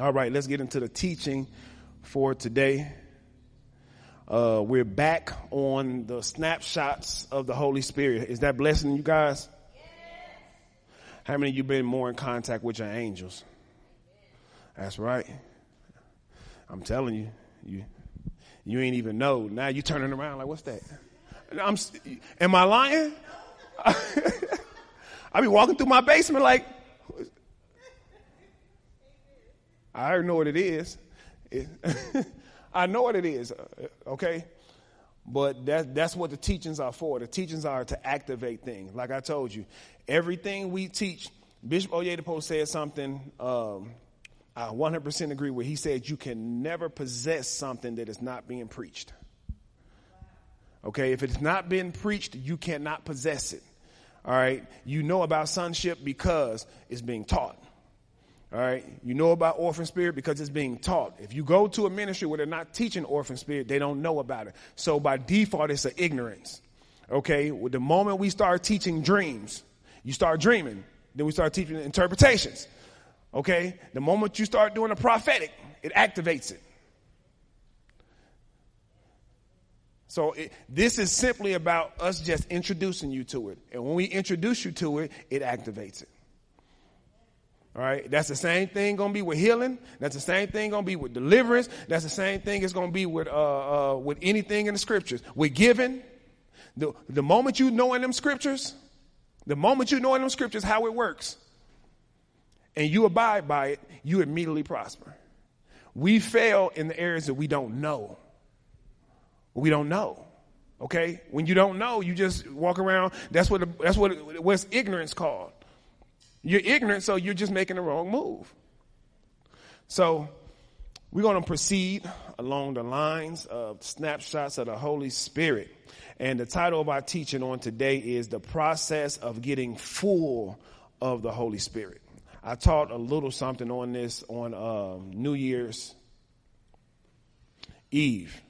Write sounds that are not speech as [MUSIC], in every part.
All right, let's get into the teaching for today. Uh, we're back on the snapshots of the Holy Spirit. Is that blessing you guys? Yes. How many of you been more in contact with your angels? That's right. I'm telling you, you you ain't even know. Now you turning around like, what's that? I'm, am I lying? [LAUGHS] I be walking through my basement like, I know what it is. [LAUGHS] I know what it is, uh, okay? But that, that's what the teachings are for. The teachings are to activate things. Like I told you, everything we teach, Bishop Oyedepo said something um, I 100% agree with. He said you can never possess something that is not being preached. Okay, if it's not been preached, you cannot possess it. All right, you know about sonship because it's being taught. All right, you know about orphan spirit because it's being taught. If you go to a ministry where they're not teaching orphan spirit, they don't know about it. So by default, it's an ignorance. Okay, well, the moment we start teaching dreams, you start dreaming. Then we start teaching interpretations. Okay, the moment you start doing the prophetic, it activates it. So it, this is simply about us just introducing you to it. And when we introduce you to it, it activates it. All right. That's the same thing going to be with healing. That's the same thing going to be with deliverance. That's the same thing it's going to be with, uh, uh, with anything in the scriptures. With giving. The, the moment you know in them scriptures, the moment you know in them scriptures how it works, and you abide by it, you immediately prosper. We fail in the areas that we don't know we don't know. Okay? When you don't know, you just walk around. That's what, that's what, what's ignorance called. You're ignorant, so you're just making the wrong move. So, we're going to proceed along the lines of snapshots of the Holy Spirit. And the title of our teaching on today is The Process of Getting Full of the Holy Spirit. I taught a little something on this on um, New Year's Eve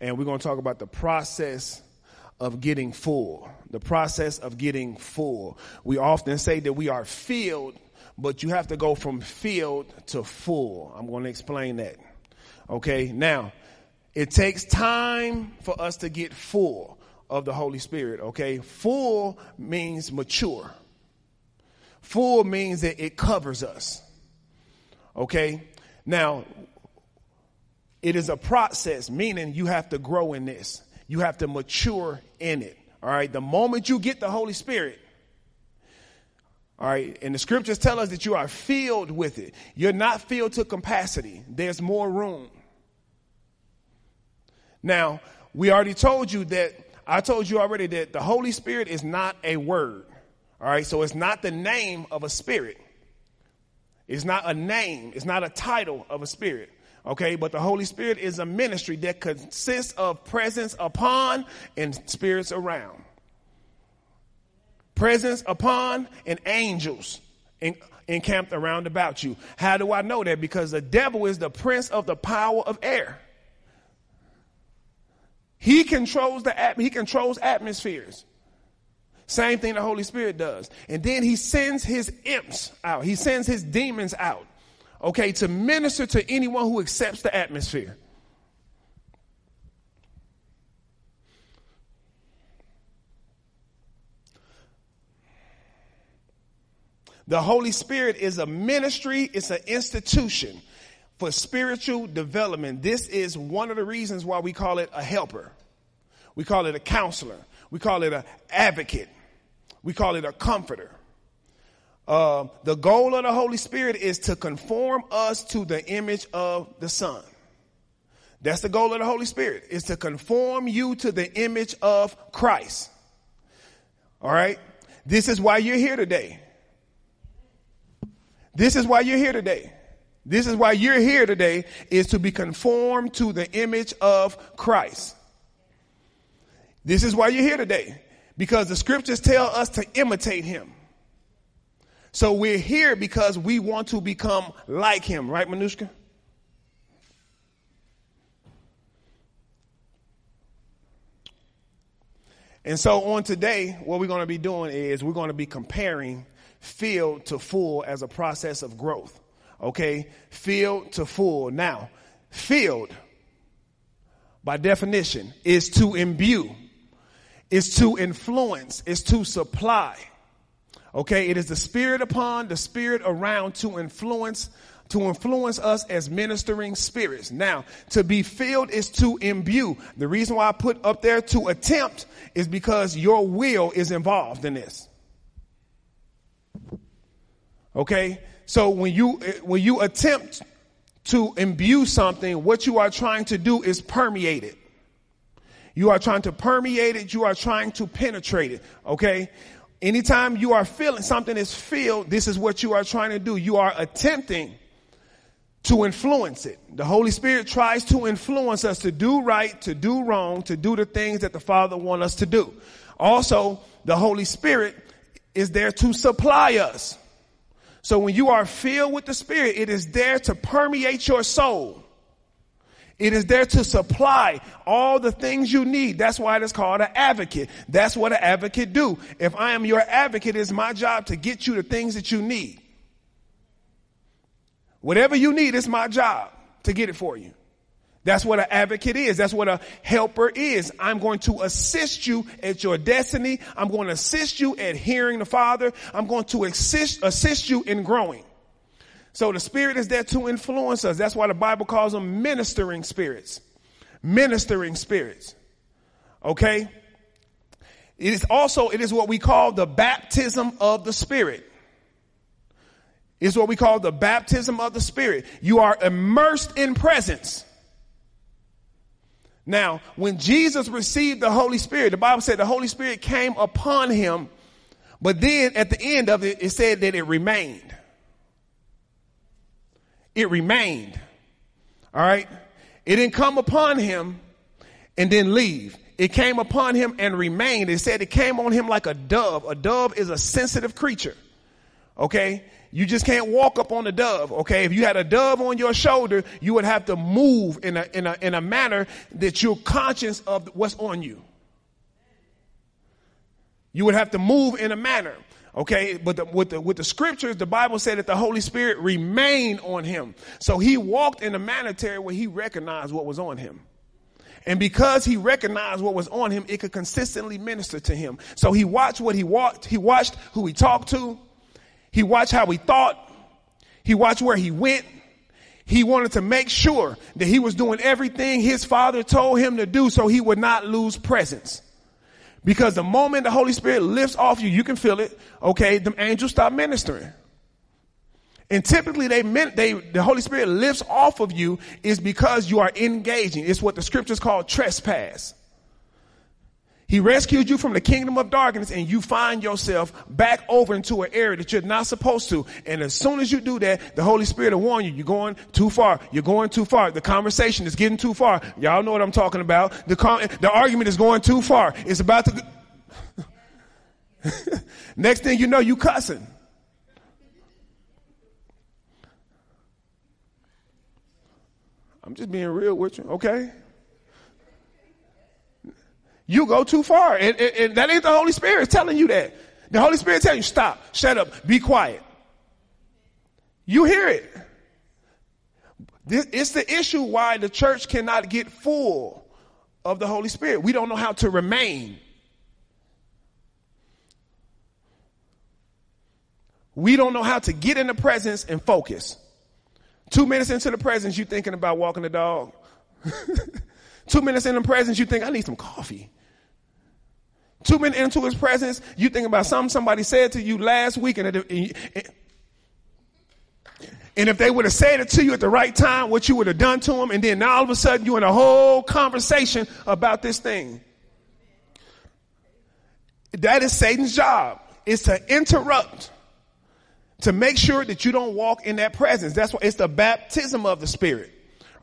and we're going to talk about the process of getting full. The process of getting full. We often say that we are filled, but you have to go from filled to full. I'm going to explain that. Okay. Now, it takes time for us to get full of the Holy Spirit. Okay. Full means mature. Full means that it covers us. Okay. Now, it is a process, meaning you have to grow in this. You have to mature in it. All right. The moment you get the Holy Spirit, all right, and the scriptures tell us that you are filled with it. You're not filled to capacity, there's more room. Now, we already told you that, I told you already that the Holy Spirit is not a word. All right, so it's not the name of a spirit. It's not a name, it's not a title of a spirit. Okay, but the Holy Spirit is a ministry that consists of presence upon and spirits around. Presence upon and angels encamped around about you. How do I know that? Because the devil is the prince of the power of air. He controls the he controls atmospheres. Same thing the Holy Spirit does. And then he sends his imps out. He sends his demons out okay, to minister to anyone who accepts the atmosphere. The Holy Spirit is a ministry, it's an institution for spiritual development. This is one of the reasons why we call it a helper. We call it a counselor. We call it an advocate. We call it a comforter. Uh, the goal of the Holy Spirit is to conform us to the image of the Son. That's the goal of the Holy Spirit, is to conform you to the image of Christ. All right? This is why you're here today. This is why you're here today. This is why you're here today is to be conformed to the image of Christ. This is why you're here today because the scriptures tell us to imitate him. So we're here because we want to become like him, right, Manushka? And so on today, what we're going to be doing is we're going to be comparing filled to full as a process of growth. Okay, filled to full. Now, filled, by definition, is to imbue, is to influence, is to supply. Okay, it is the spirit upon, the spirit around to influence, to influence us as ministering spirits. Now, to be filled is to imbue. The reason why I put up there to attempt is because your will is involved in this. Okay? So when you, when you attempt to imbue something, what you are trying to do is permeate it. You are trying to permeate it. You are trying to penetrate it. Okay? Anytime you are feeling something is filled, this is what you are trying to do. You are attempting to influence it. The Holy Spirit tries to influence us to do right, to do wrong, to do the things that the Father wants us to do. Also, the Holy Spirit is there to supply us. So when you are filled with the Spirit, it is there to permeate your soul. It is there to supply all the things you need. That's why it is called an advocate. That's what an advocate do. If I am your advocate, it's my job to get you the things that you need. Whatever you need, it's my job to get it for you. That's what an advocate is. That's what a helper is. I'm going to assist you at your destiny. I'm going to assist you at hearing the Father. I'm going to assist, assist you in growing. So the Spirit is there to influence us. That's why the Bible calls them ministering spirits. Ministering spirits. Okay? It is also, it is what we call the baptism of the Spirit is what we call the baptism of the Spirit. You are immersed in presence. Now, when Jesus received the Holy Spirit, the Bible said the Holy Spirit came upon him, but then at the end of it, it said that it remained. It remained. All right? It didn't come upon him and then leave. It came upon him and remained. It said it came on him like a dove. A dove is a sensitive creature. Okay? You just can't walk up on a dove, okay? If you had a dove on your shoulder, you would have to move in a, in a, in a manner that you're conscious of what's on you. You would have to move in a manner. Okay, but the, with the with the scriptures, the Bible said that the Holy Spirit remained on him. So he walked in a manner where he recognized what was on him. And because he recognized what was on him, it could consistently minister to him. So he watched what he walked, he watched who he talked to, he watched how he thought. He watched where he went. He wanted to make sure that he was doing everything his father told him to do so he would not lose presence. Because the moment the Holy Spirit lifts off you, you can feel it. Okay, the angels stop ministering. And typically they meant they, the Holy Spirit lifts off of you is because you are engaging. It's what the scriptures call trespass. He rescued you from the kingdom of darkness and you find yourself back over into an area that you're not supposed to. And as soon as you do that, the Holy Spirit will warn you, you're going too far. You're going too far. The conversation is getting too far. Y'all know what I'm talking about. The, com- the argument is going too far. It's about to, [LAUGHS] next thing you know, you cussing. I'm just being real with you, okay? You go too far. And, and, and that ain't the Holy Spirit telling you that. The Holy Spirit telling you, stop, shut up, be quiet. You hear it. It's the issue why the church cannot get full of the Holy Spirit. We don't know how to remain. We don't know how to get in the presence and focus. Two minutes into the presence, you thinking about walking the dog. [LAUGHS] Two minutes in the presence, you think, I need some coffee. Two minutes into his presence, you think about something somebody said to you last week, and, and if they would have said it to you at the right time, what you would have done to them, and then now all of a sudden you're in a whole conversation about this thing. That is Satan's job, is to interrupt, to make sure that you don't walk in that presence. That's why it's the baptism of the Spirit.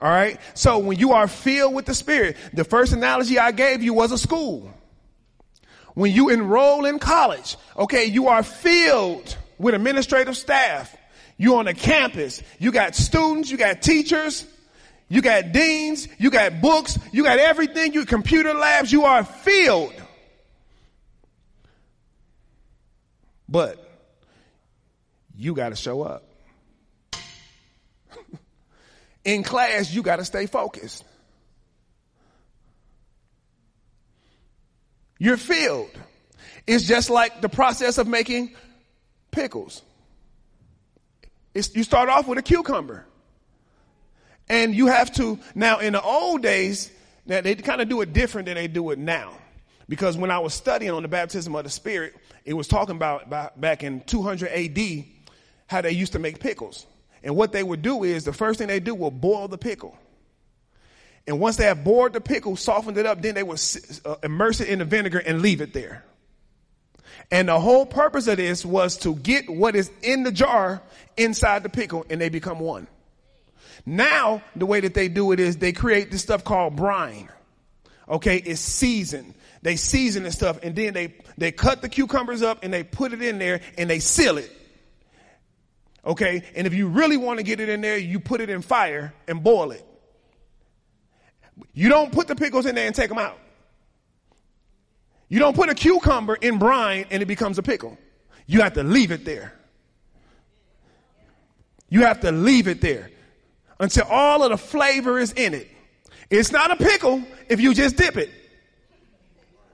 All right. So when you are filled with the Spirit, the first analogy I gave you was a school. When you enroll in college, okay, you are filled with administrative staff. You're on a campus. You got students, you got teachers, you got deans, you got books, you got everything, you computer labs, you are filled. But you got to show up. In class, you got to stay focused. You're filled. It's just like the process of making pickles. It's, you start off with a cucumber. And you have to, now in the old days, now they kind of do it different than they do it now. Because when I was studying on the baptism of the Spirit, it was talking about, about back in 200 AD how they used to make pickles. And what they would do is the first thing they do will boil the pickle. And once they have boiled the pickle, softened it up, then they would uh, immerse it in the vinegar and leave it there. And the whole purpose of this was to get what is in the jar inside the pickle and they become one. Now, the way that they do it is they create this stuff called brine. Okay, it's seasoned. They season the stuff and then they, they cut the cucumbers up and they put it in there and they seal it. Okay, and if you really want to get it in there, you put it in fire and boil it. You don't put the pickles in there and take them out. You don't put a cucumber in brine and it becomes a pickle. You have to leave it there. You have to leave it there until all of the flavor is in it. It's not a pickle if you just dip it.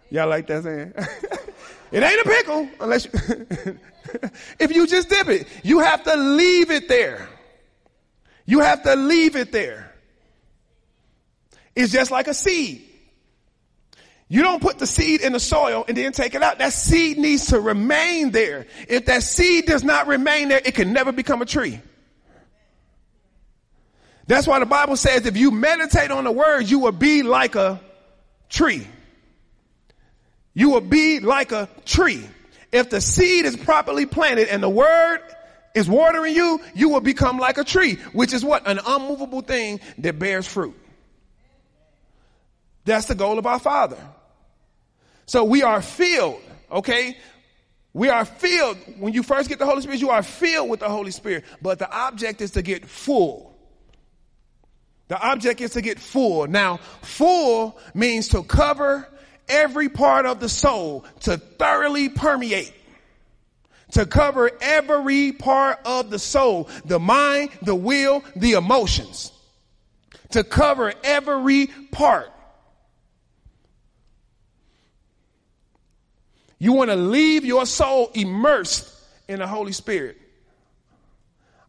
Y'all like that saying? [LAUGHS] it ain't a pickle unless you [LAUGHS] [LAUGHS] if you just dip it. You have to leave it there. You have to leave it there. It's just like a seed. You don't put the seed in the soil and then take it out. That seed needs to remain there. If that seed does not remain there, it can never become a tree. That's why the Bible says if you meditate on the word, you will be like a tree. You will be like a tree. If the seed is properly planted and the word is watering you, you will become like a tree, which is what? An unmovable thing that bears fruit. That's the goal of our Father. So we are filled, okay? We are filled. When you first get the Holy Spirit, you are filled with the Holy Spirit. But the object is to get full. The object is to get full. Now, full means to cover every part of the soul, to thoroughly permeate. To cover every part of the soul, the mind, the will, the emotions. To cover every part. You want to leave your soul immersed in the Holy Spirit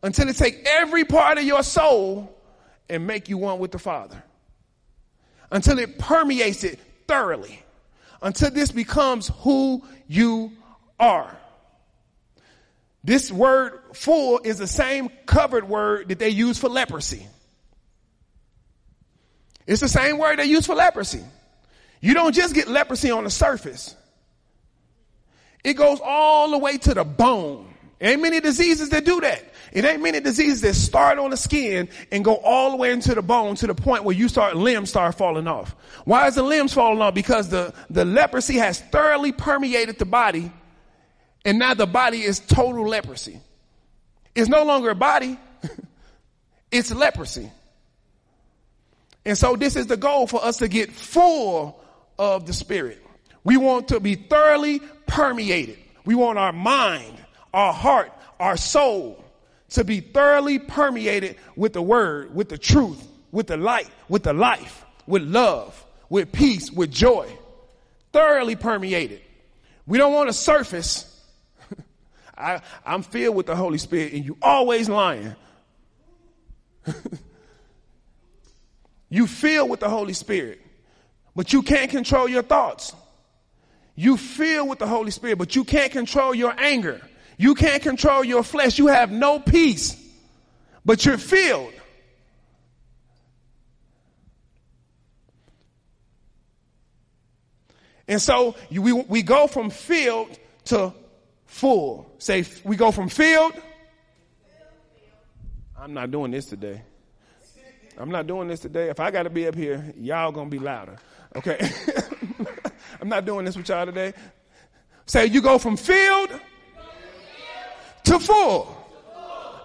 until it take every part of your soul and make you one with the Father. Until it permeates it thoroughly. Until this becomes who you are. This word full is the same covered word that they use for leprosy. It's the same word they use for leprosy. You don't just get leprosy on the surface. It goes all the way to the bone. Ain't many diseases that do that. It ain't many diseases that start on the skin and go all the way into the bone to the point where you start limbs start falling off. Why is the limbs falling off? Because the, the leprosy has thoroughly permeated the body and now the body is total leprosy. It's no longer a body. [LAUGHS] it's leprosy. And so this is the goal for us to get full of the spirit. We want to be thoroughly permeated. We want our mind, our heart, our soul to be thoroughly permeated with the word, with the truth, with the light, with the life, with love, with peace, with joy. Thoroughly permeated. We don't want to surface. [LAUGHS] I, I'm filled with the Holy Spirit and you always lying. [LAUGHS] you feel with the Holy Spirit, but you can't control your thoughts. You feel with the Holy Spirit, but you can't control your anger. You can't control your flesh. You have no peace, but you're filled. And so we, we go from filled to full. Say, we go from filled. I'm not doing this today. I'm not doing this today. If I got to be up here, y'all gonna be louder. Okay. [LAUGHS] I'm not doing this with y'all today. Say you go from filled to full.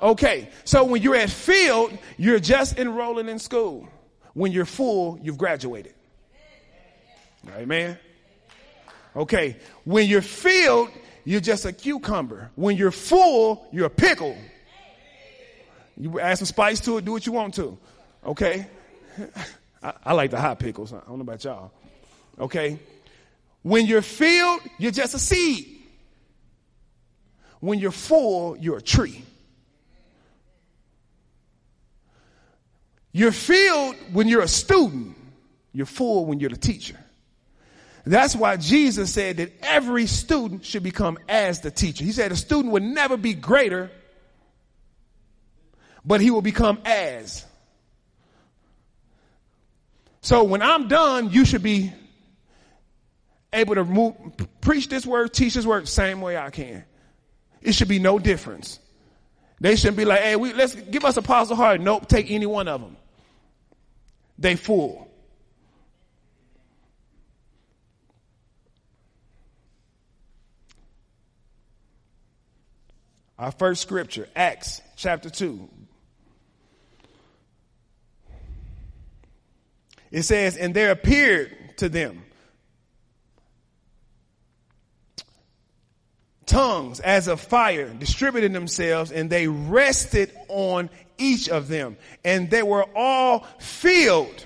Okay. So when you're at field, you're just enrolling in school. When you're full, you've graduated. Amen. Okay. When you're filled, you're just a cucumber. When you're full, you're a pickle. You add some spice to it, do what you want to. Okay? [LAUGHS] I, I like the hot pickles. I don't know about y'all. Okay? When you're filled, you're just a seed. When you're full, you're a tree. You're filled when you're a student. You're full when you're the teacher. That's why Jesus said that every student should become as the teacher. He said a student would never be greater, but he will become as. So when I'm done, you should be able to move, preach this word, teach this word the same way I can. It should be no difference. They shouldn't be like, hey, we, let's give us Apostle Hart. Nope, take any one of them. They fool. Our first scripture, Acts chapter 2. It says, And there appeared to them tongues as of fire distributing themselves, and they rested on each of them. And they were all filled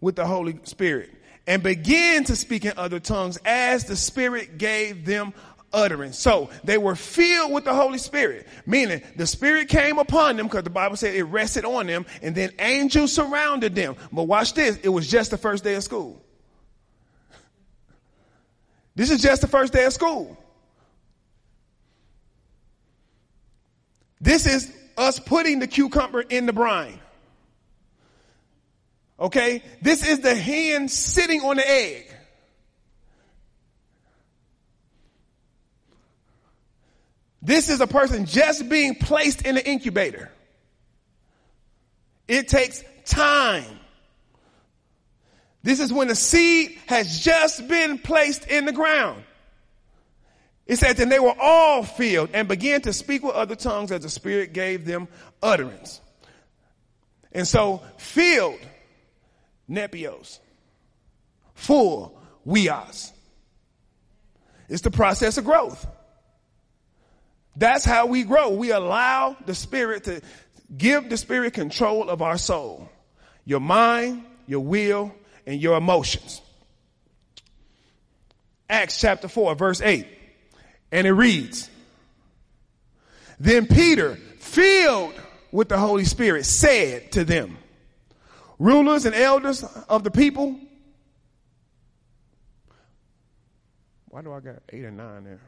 with the Holy Spirit and began to speak in other tongues as the Spirit gave them utterance. So they were filled with the Holy Spirit, meaning the Spirit came upon them because the Bible said it rested on them and then angels surrounded them. But watch this. It was just the first day of school. This is just the first day of school. This is us putting the cucumber in the brine. Okay? This is the hen sitting on the egg. This is a person just being placed in the incubator. It takes time. This is when the seed has just been placed in the ground. It says, and they were all filled and began to speak with other tongues as the Spirit gave them utterance. And so, filled, nepios, full, weos. It's the process of growth. That's how we grow. We allow the Spirit to give the Spirit control of our soul, your mind, your will, and your emotions. Acts chapter 4, verse 8. And it reads Then Peter, filled with the Holy Spirit, said to them, Rulers and elders of the people. Why do I got eight and nine there?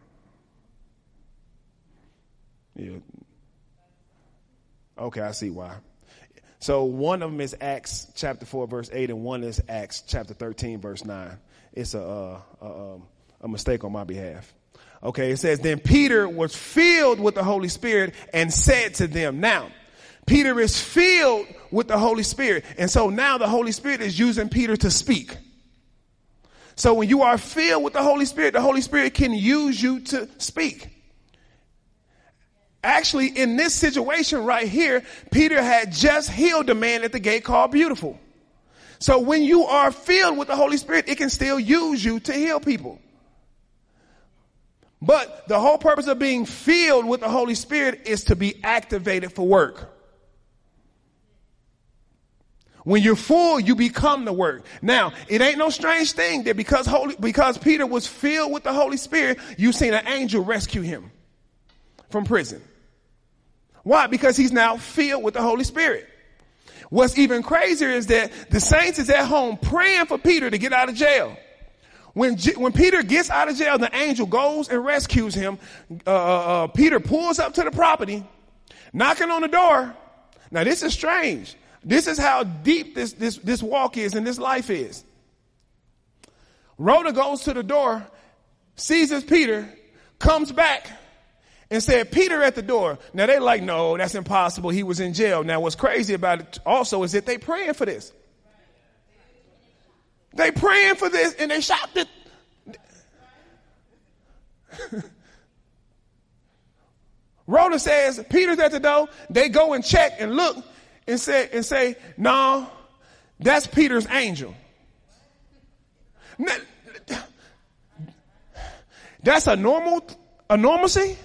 Yeah. Okay, I see why. So one of them is Acts chapter 4 verse 8 and one is Acts chapter 13 verse 9. It's a, uh, a, a, a mistake on my behalf. Okay, it says, then Peter was filled with the Holy Spirit and said to them, now, Peter is filled with the Holy Spirit. And so now the Holy Spirit is using Peter to speak. So when you are filled with the Holy Spirit, the Holy Spirit can use you to speak. Actually, in this situation right here, Peter had just healed a man at the gate called Beautiful. So when you are filled with the Holy Spirit, it can still use you to heal people. But the whole purpose of being filled with the Holy Spirit is to be activated for work. When you're full, you become the work. Now, it ain't no strange thing that because Holy, because Peter was filled with the Holy Spirit, you've seen an angel rescue him from prison. Why? Because he's now filled with the Holy Spirit. What's even crazier is that the saints is at home praying for Peter to get out of jail. When, when Peter gets out of jail, the angel goes and rescues him. Uh, uh, uh, Peter pulls up to the property, knocking on the door. Now this is strange. This is how deep this, this, this walk is and this life is. Rhoda goes to the door, sees Peter, comes back, and said, Peter at the door. Now they like, no, that's impossible. He was in jail. Now what's crazy about it also is that they praying for this. They praying for this and they shocked it. [LAUGHS] Rhoda says, Peter's at the door. They go and check and look and say, and say, no, that's Peter's angel. That's a normal, a normalcy?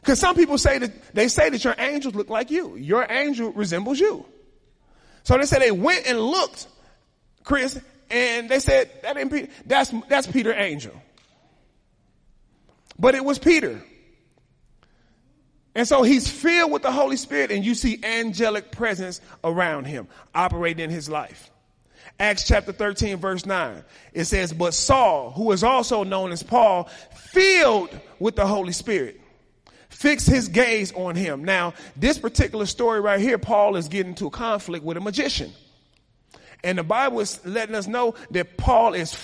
Because some people say that they say that your angels look like you. Your angel resembles you. So they said they went and looked, Chris, and they said that ain't Peter. That's that's Peter angel. But it was Peter. And so he's filled with the Holy Spirit, and you see angelic presence around him, operating in his life. Acts chapter 13, verse 9. It says, But Saul, who is also known as Paul, filled with the Holy Spirit, fixed his gaze on him. Now, this particular story right here, Paul is getting into a conflict with a magician. And the Bible is letting us know that Paul is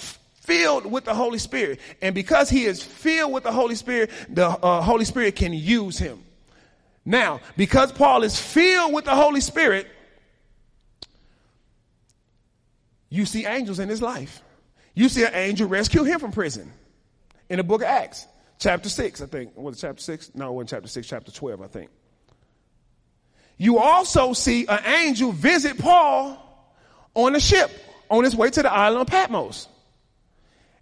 filled with the Holy Spirit. And because he is filled with the Holy Spirit, the uh, Holy Spirit can use him. Now, because Paul is filled with the Holy Spirit, you see angels in his life. You see an angel rescue him from prison in the book of Acts, chapter 6, I think. Was it chapter 6? No, it wasn't chapter 6, chapter 12, I think. You also see an angel visit Paul on a ship on his way to the island of Patmos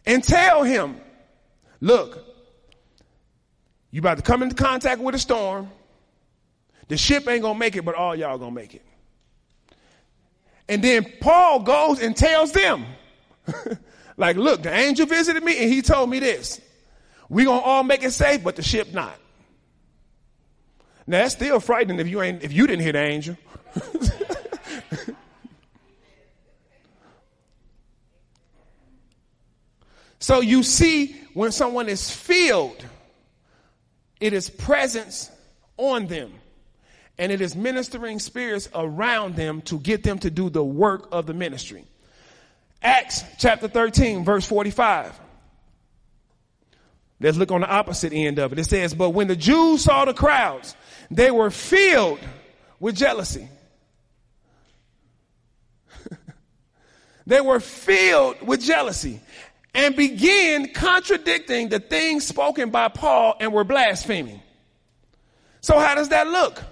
and tell him, look, you about to come into contact with a storm. The ship ain't gonna make it, but all y'all gonna make it. And then Paul goes and tells them, [LAUGHS] like, look, the angel visited me and he told me this. We're gonna all make it safe, but the ship not. Now that's still frightening if you ain't, if you didn't hear the angel. [LAUGHS] so you see when someone is filled, it is presence on them and it is ministering spirits around them to get them to do the work of the ministry. Acts chapter 13, verse 45. Let's look on the opposite end of it. It says, But when the Jews saw the crowds, they were filled with jealousy. [LAUGHS] they were filled with jealousy and began contradicting the things spoken by Paul and were blaspheming. So how does that look?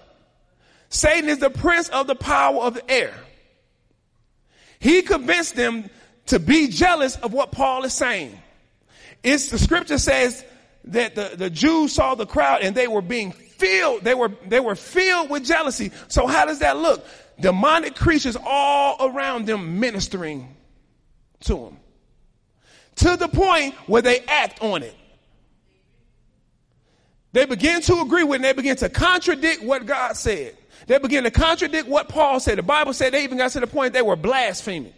Satan is the prince of the power of the air. He convinced them to be jealous of what Paul is saying. It's the scripture says that the, the Jews saw the crowd and they were being filled, they were, they were filled with jealousy. So how does that look? Demonic creatures all around them ministering to them. To the point where they act on it. They begin to agree with and they begin to contradict what God said. They begin to contradict what Paul said. The Bible said they even got to the point they were blaspheming.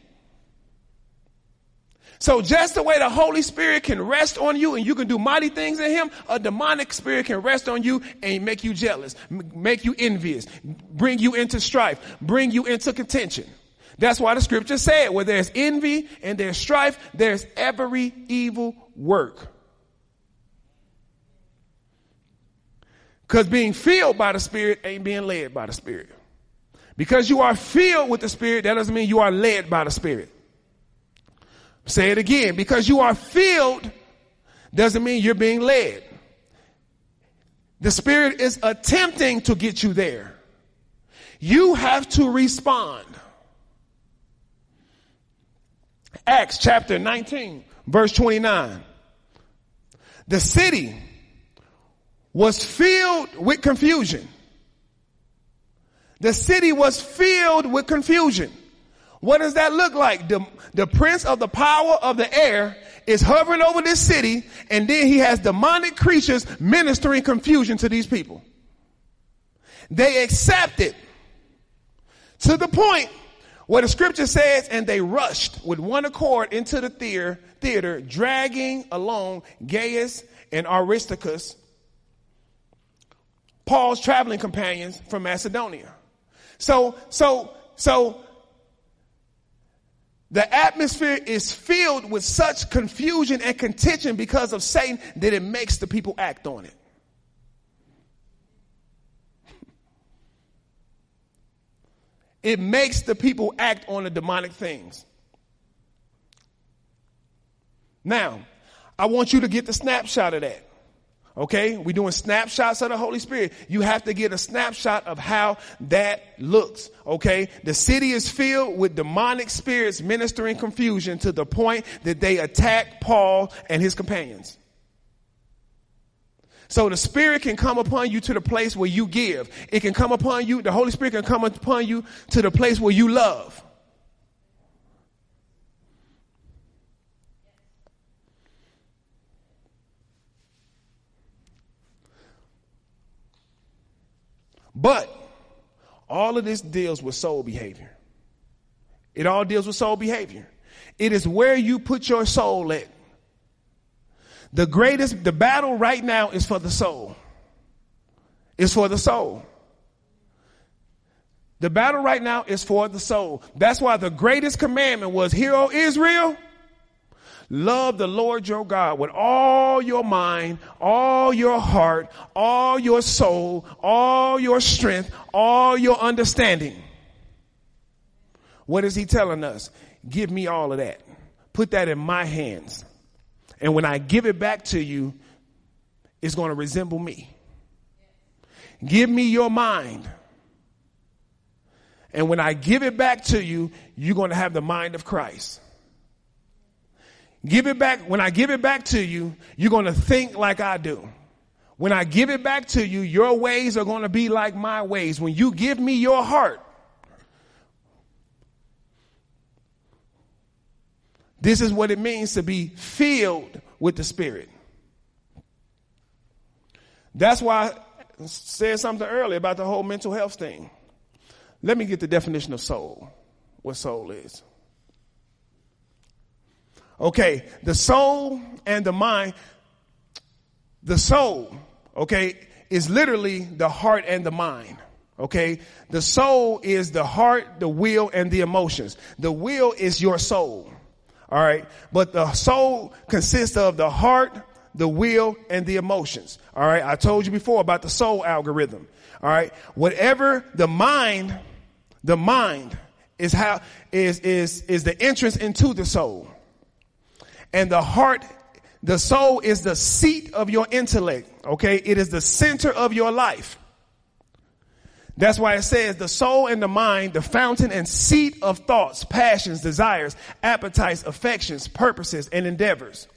So just the way the Holy Spirit can rest on you and you can do mighty things in Him, a demonic spirit can rest on you and make you jealous, make you envious, bring you into strife, bring you into contention. That's why the scripture said where there's envy and there's strife, there's every evil work. Because being filled by the Spirit ain't being led by the Spirit. Because you are filled with the Spirit, that doesn't mean you are led by the Spirit. Say it again. Because you are filled doesn't mean you're being led. The Spirit is attempting to get you there. You have to respond. Acts chapter 19, verse 29. The city was filled with confusion. The city was filled with confusion. What does that look like? The, the prince of the power of the air is hovering over this city and then he has demonic creatures ministering confusion to these people. They accept it to the point where the scripture says, and they rushed with one accord into the theater, theater dragging along Gaius and Aristarchus, Paul's traveling companions from Macedonia. So, so, so the atmosphere is filled with such confusion and contention because of Satan that it makes the people act on it. [LAUGHS] It makes the people act on the demonic things. Now, I want you to get the snapshot of that. Okay? We're doing snapshots of the Holy Spirit. You have to get a snapshot of how that looks. Okay? The city is filled with demonic spirits ministering confusion to the point that they attack Paul and his companions. So the Spirit can come upon you to the place where you give. It can come upon you, the Holy Spirit can come upon you to the place where you love. But all of this deals with soul behavior. It all deals with soul behavior. It is where you put your soul at. The greatest, the battle right now is for the soul. It's for the soul. The battle right now is for the soul. That's why the greatest commandment was, Hear, O Israel, Love the Lord your God with all your mind, all your heart, all your soul, all your strength, all your understanding. What is he telling us? Give me all of that. Put that in my hands. And when I give it back to you, it's going to resemble me. Give me your mind. And when I give it back to you, you're going to have the mind of Christ. Give it back. When I give it back to you, you're going to think like I do. When I give it back to you, your ways are going to be like my ways. When you give me your heart, this is what it means to be filled with the Spirit. That's why I said something earlier about the whole mental health thing. Let me get the definition of soul, what soul is. Okay, the soul and the mind, the soul, okay, is literally the heart and the mind. Okay, the soul is the heart, the will, and the emotions. The will is your soul. All right, but the soul consists of the heart, the will, and the emotions. All right, I told you before about the soul algorithm. All right, whatever the mind, the mind is how is is is the entrance into the soul. And the heart, the soul is the seat of your intellect. Okay. It is the center of your life. That's why it says the soul and the mind, the fountain and seat of thoughts, passions, desires, appetites, affections, purposes, and endeavors.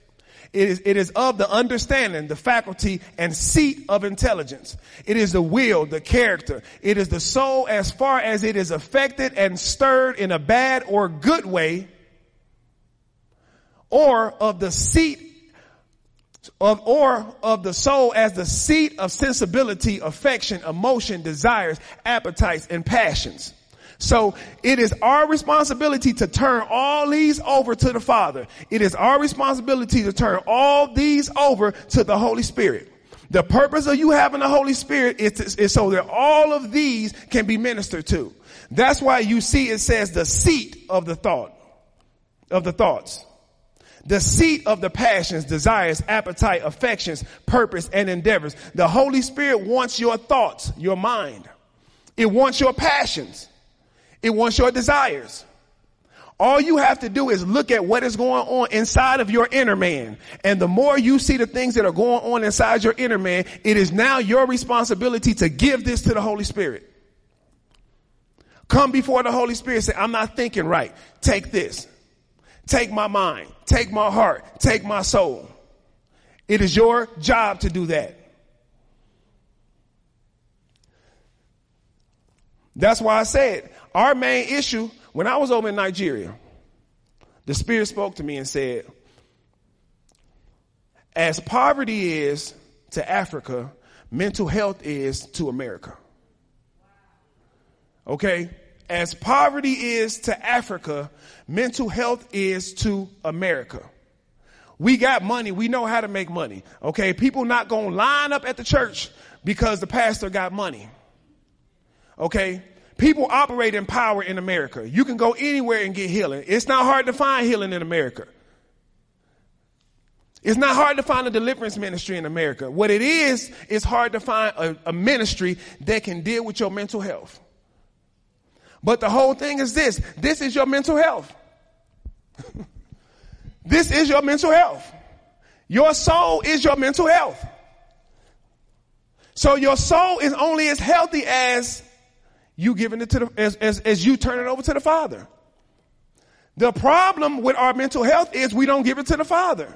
It is, it is of the understanding, the faculty, and seat of intelligence. It is the will, the character. It is the soul as far as it is affected and stirred in a bad or good way or of the seat of, or of the soul as the seat of sensibility, affection, emotion, desires, appetites, and passions. So it is our responsibility to turn all these over to the Father. It is our responsibility to turn all these over to the Holy Spirit. The purpose of you having the Holy Spirit is, is so that all of these can be ministered to. That's why you see it says the seat of the thought, of the thoughts the seat of the passions, desires, appetite, affections, purpose, and endeavors. The Holy Spirit wants your thoughts, your mind. It wants your passions. It wants your desires. All you have to do is look at what is going on inside of your inner man. And the more you see the things that are going on inside your inner man, it is now your responsibility to give this to the Holy Spirit. Come before the Holy Spirit, say, I'm not thinking right. Take this. Take my mind, take my heart, take my soul. It is your job to do that. That's why I said our main issue when I was over in Nigeria, the Spirit spoke to me and said, as poverty is to Africa, mental health is to America. Okay? As poverty is to Africa, mental health is to America. We got money. We know how to make money. Okay. People not going to line up at the church because the pastor got money. Okay. People operate in power in America. You can go anywhere and get healing. It's not hard to find healing in America. It's not hard to find a deliverance ministry in America. What it is, it's hard to find a, a ministry that can deal with your mental health. But the whole thing is this. This is your mental health. [LAUGHS] this is your mental health. Your soul is your mental health. So your soul is only as healthy as you giving it to the, as, as, as you turn it over to the Father. The problem with our mental health is we don't give it to the Father.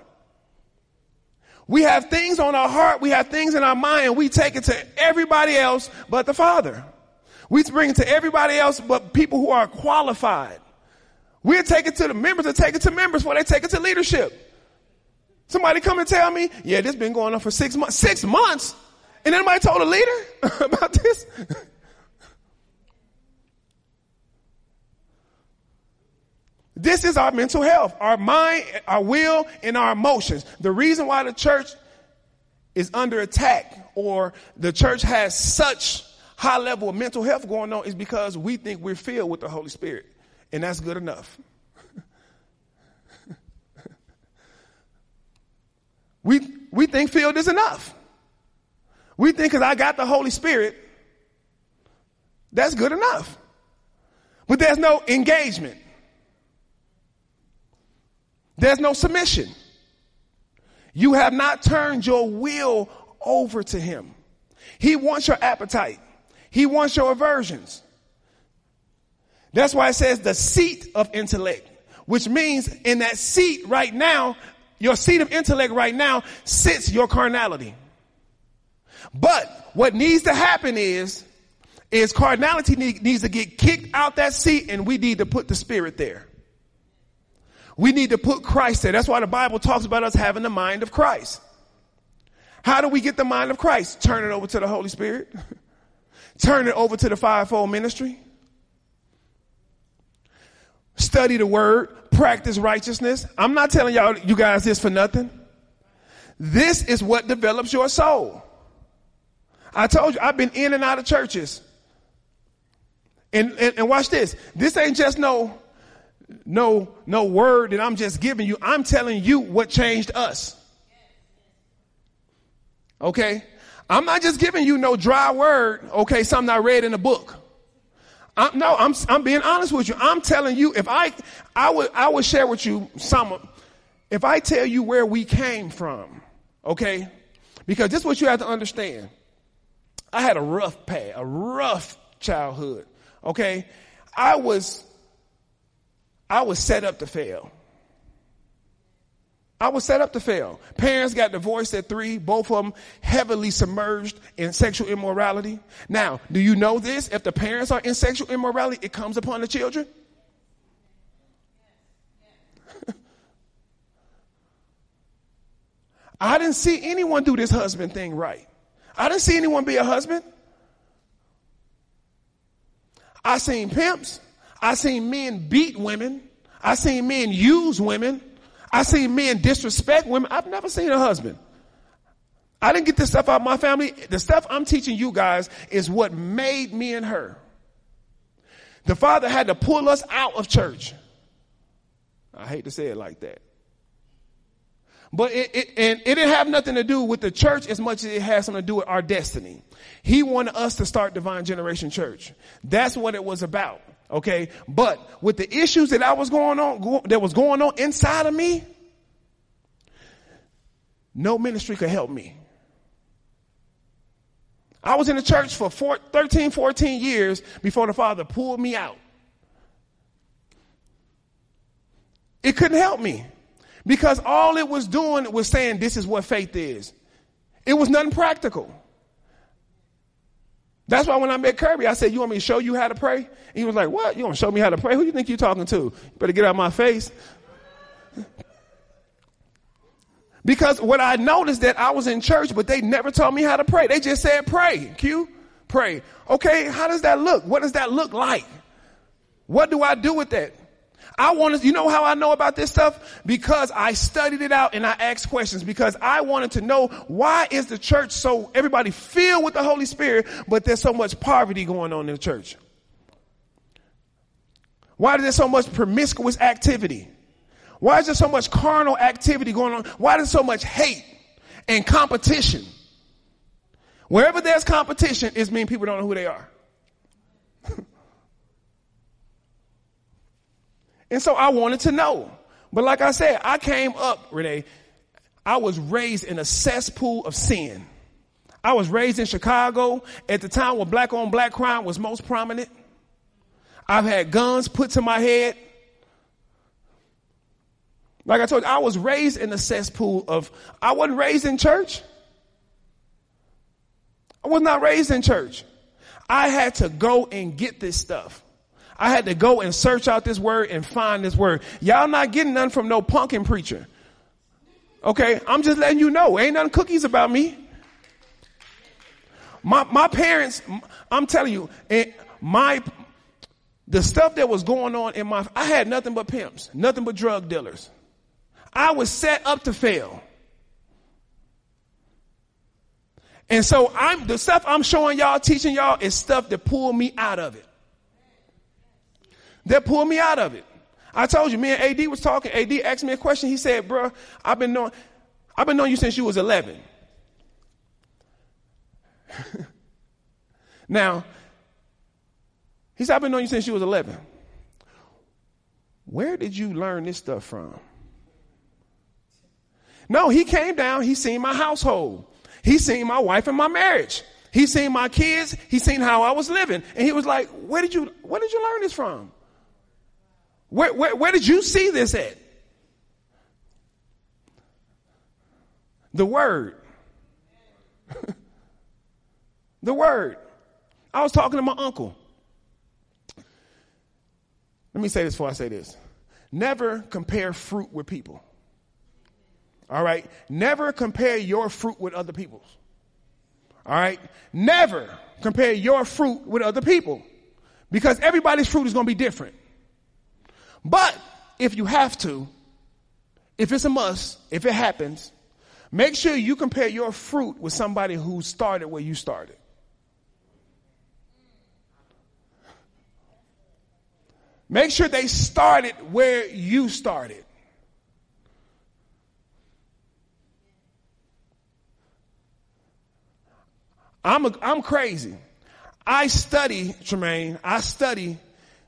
We have things on our heart, we have things in our mind, and we take it to everybody else but the Father. We bring it to everybody else but people who are qualified. We'll take it to the members and take it to members before they take it to leadership. Somebody come and tell me, yeah, this been going on for six months. Six months? And anybody told a leader [LAUGHS] about this? This is our mental health, our mind, our will, and our emotions. The reason why the church is under attack or the church has such high level of mental health going on is because we think we're filled with the Holy Spirit. And that's good enough. [LAUGHS] we, we think filled is enough. We think because I got the Holy Spirit, that's good enough. But there's no engagement. There's no submission. You have not turned your will over to him. He wants your appetite. He wants your aversions. That's why it says the seat of intellect, which means in that seat right now, your seat of intellect right now sits your carnality. But what needs to happen is, is carnality needs to get kicked out that seat and we need to put the spirit there. We need to put Christ there. That's why the Bible talks about us having the mind of Christ. How do we get the mind of Christ? Turn it over to the Holy Spirit. [LAUGHS] Turn it over to the fivefold ministry. Study the word, practice righteousness. I'm not telling y'all, you guys this for nothing. This is what develops your soul. I told you, I've been in and out of churches. And, and, and watch this. This ain't just no, no, no word that I'm just giving you. I'm telling you what changed us. Okay? I'm not just giving you no dry word, okay, something I read in a book. I'm, no, I'm, I'm being honest with you. I'm telling you, if I, I would, I would share with you some, if I tell you where we came from, okay? Because this is what you have to understand. I had a rough past, a rough childhood, okay? I was I was set up to fail. I was set up to fail. Parents got divorced at three, both of them heavily submerged in sexual immorality. Now, do you know this? If the parents are in sexual immorality, it comes upon the children. [LAUGHS] I didn't see anyone do this husband thing right. I didn't see anyone be a husband. I seen pimps. I seen men beat women. I seen men use women. I seen men disrespect women. I've never seen a husband. I didn't get this stuff out of my family. The stuff I'm teaching you guys is what made me and her. The father had to pull us out of church. I hate to say it like that. But it, it, and it didn't have nothing to do with the church as much as it has something to do with our destiny. He wanted us to start Divine Generation Church. That's what it was about. Okay. But with the issues that I was going on, go, that was going on inside of me, no ministry could help me. I was in the church for four, 13, 14 years before the Father pulled me out. It couldn't help me because all it was doing was saying this is what faith is. It was nothing practical. That's why when I met Kirby, I said, you want me to show you how to pray? And he was like, what? You want to show me how to pray? Who do you think you're talking to? You better get out of my face. Because what I noticed that I was in church, but they never taught me how to pray. They just said pray. Q, pray. Okay, how does that look? What does that look like? What do I do with that? I wanted, you know how I know about this stuff? Because I studied it out and I asked questions because I wanted to know why is the church so, everybody filled with the Holy Spirit, but there's so much poverty going on in the church? Why is there so much promiscuous activity? Why is there so much carnal activity going on? Why is there so much hate and competition? Wherever there's competition, it means people don't know who they are. And so I wanted to know. But like I said, I came up, Renee, I was raised in a cesspool of sin. I was raised in Chicago at the time when black on black crime was most prominent. I've had guns put to my head. Like I told you, I was raised in a cesspool of, I wasn't raised in church. I was not raised in church. I had to go and get this stuff. I had to go and search out this word and find this word. Y'all not getting none from no punkin preacher. Okay, I'm just letting you know. Ain't none cookies about me. My my parents, I'm telling you, eh, my the stuff that was going on in my I had nothing but pimps, nothing but drug dealers. I was set up to fail. And so I'm the stuff I'm showing y'all, teaching y'all is stuff that pulled me out of it. That pulled me out of it. I told you, me and AD was talking. AD asked me a question. He said, bro, I've been knowing, I've been knowing you since you was 11. [LAUGHS] now, he said, I've been knowing you since you was 11. Where did you learn this stuff from? No, he came down, he seen my household. He seen my wife and my marriage. He seen my kids, he seen how I was living. And he was like, where did you, where did you learn this from? Where, where, where did you see this at? The word. [LAUGHS] the word. I was talking to my uncle. Let me say this before I say this. Never compare fruit with people. All right? Never compare your fruit with other people's. All right? Never compare your fruit with other people because everybody's fruit is going to be different. But if you have to, if it's a must, if it happens, make sure you compare your fruit with somebody who started where you started. Make sure they started where you started. I'm, a, I'm crazy. I study, Tremaine, I study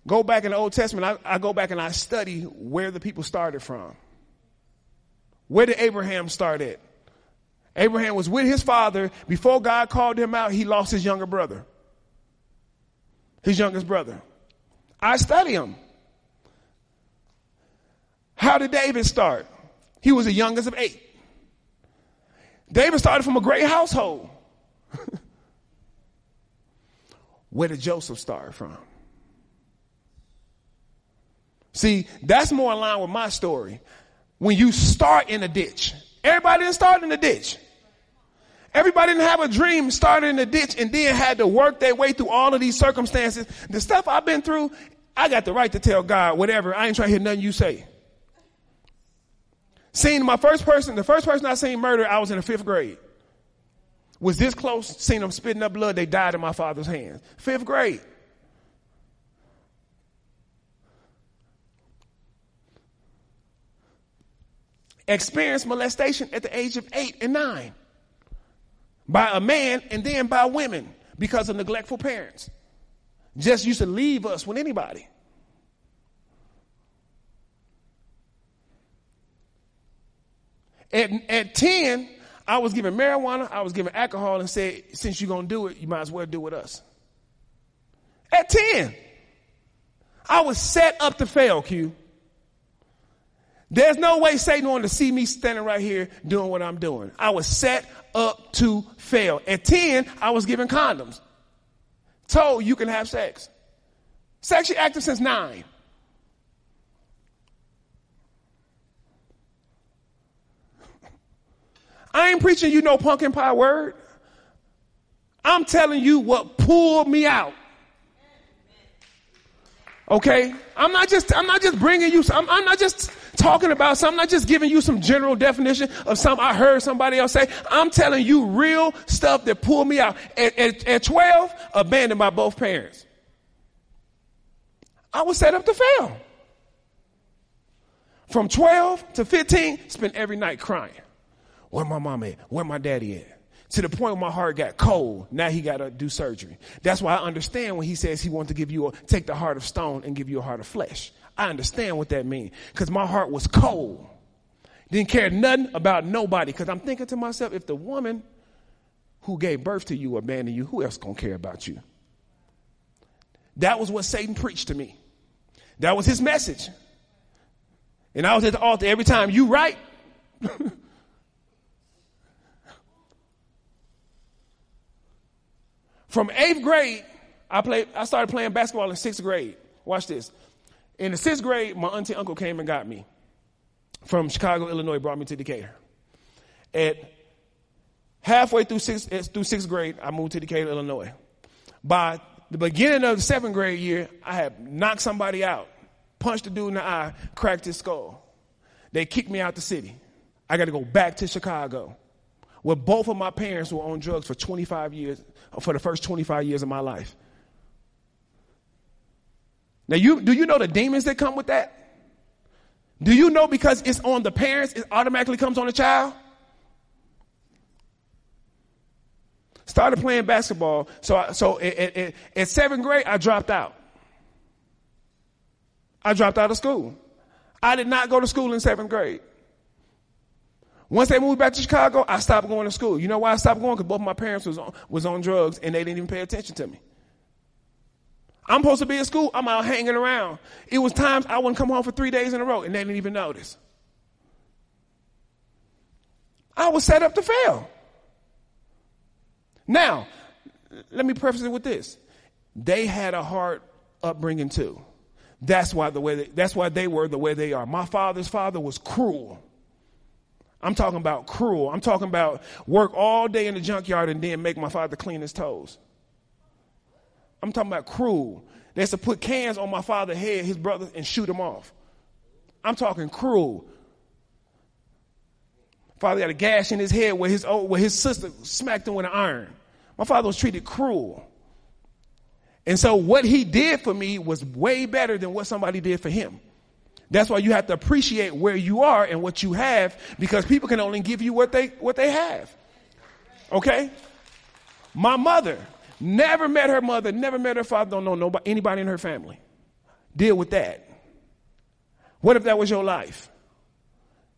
Go back in the Old Testament, I, I go back and I study where the people started from. Where did Abraham start at? Abraham was with his father. Before God called him out, he lost his younger brother. His youngest brother. I study him. How did David start? He was the youngest of eight. David started from a great household. [LAUGHS] Where did Joseph start from? See, that's more in line with my story. When you start in a ditch, everybody didn't start in a ditch. Everybody didn't have a dream, started in a ditch, and then had to work their way through all of these circumstances. The stuff I've been through, I got the right to tell God whatever. I ain't trying to hear nothing you say. Seeing my first person, the first person I seen murder, I was in the fifth grade. Was this close? Seen them spitting up blood, they died in my father's hands. Fifth grade. Experienced molestation at the age of eight and nine by a man and then by women because of neglectful parents. Just used to leave us with anybody. At, at 10, I was given marijuana, I was given alcohol, and said, since you're going to do it, you might as well do it with us. At 10, I was set up to fail, Q. There's no way Satan wanted to see me standing right here doing what I'm doing. I was set up to fail. At 10, I was given condoms. Told you can have sex. Sexually active since nine. I ain't preaching you no pumpkin pie word. I'm telling you what pulled me out. Okay? I'm not just, I'm not just bringing you, I'm, I'm not just talking about something. I'm not just giving you some general definition of something I heard somebody else say. I'm telling you real stuff that pulled me out. At, at, at 12, abandoned by both parents. I was set up to fail. From 12 to 15, spent every night crying. Where my mom at? Where my daddy at? To the point where my heart got cold. Now he got to do surgery. That's why I understand when he says he wants to give you a, take the heart of stone and give you a heart of flesh. I understand what that means because my heart was cold. Didn't care nothing about nobody because I'm thinking to myself, if the woman who gave birth to you abandoned you, who else gonna care about you? That was what Satan preached to me. That was his message. And I was at the altar every time, you right? [LAUGHS] From eighth grade, I played, I started playing basketball in sixth grade. Watch this. In the sixth grade, my auntie uncle came and got me from Chicago, Illinois, brought me to Decatur. At halfway through sixth, eh, through sixth grade, I moved to Decatur, Illinois. By the beginning of the seventh grade year, I had knocked somebody out, punched a dude in the eye, cracked his skull. They kicked me out the city. I got to go back to Chicago, where both of my parents were on drugs for 25 years, for the first 25 years of my life. Now, you, do you know the demons that come with that? Do you know because it's on the parents, it automatically comes on the child? Started playing basketball. So, I, so at, at, at seventh grade, I dropped out. I dropped out of school. I did not go to school in seventh grade. Once they moved back to Chicago, I stopped going to school. You know why I stopped going? Because both my parents was on, was on drugs and they didn't even pay attention to me. I'm supposed to be at school. I'm out hanging around. It was times I wouldn't come home for three days in a row and they didn't even notice. I was set up to fail. Now, let me preface it with this. They had a hard upbringing too. That's why the way they, that's why they were the way they are. My father's father was cruel. I'm talking about cruel. I'm talking about work all day in the junkyard and then make my father clean his toes. I'm talking about cruel. Used to put cans on my father's head, his brother, and shoot him off. I'm talking cruel. Father got a gash in his head where his, where his sister smacked him with an iron. My father was treated cruel. And so what he did for me was way better than what somebody did for him. That's why you have to appreciate where you are and what you have because people can only give you what they, what they have. Okay? My mother, Never met her mother, never met her father, don't know nobody, anybody in her family. Deal with that. What if that was your life?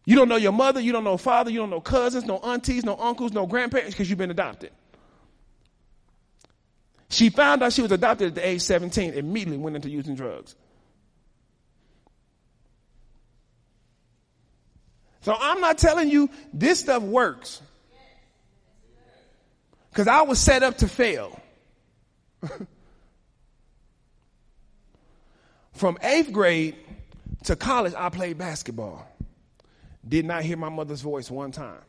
You don't know your mother, you don't know father, you don't know cousins, no aunties, no uncles, no grandparents because you've been adopted. She found out she was adopted at the age 17, immediately went into using drugs. So I'm not telling you this stuff works. Because I was set up to fail. [LAUGHS] From eighth grade to college, I played basketball. Did not hear my mother's voice one time.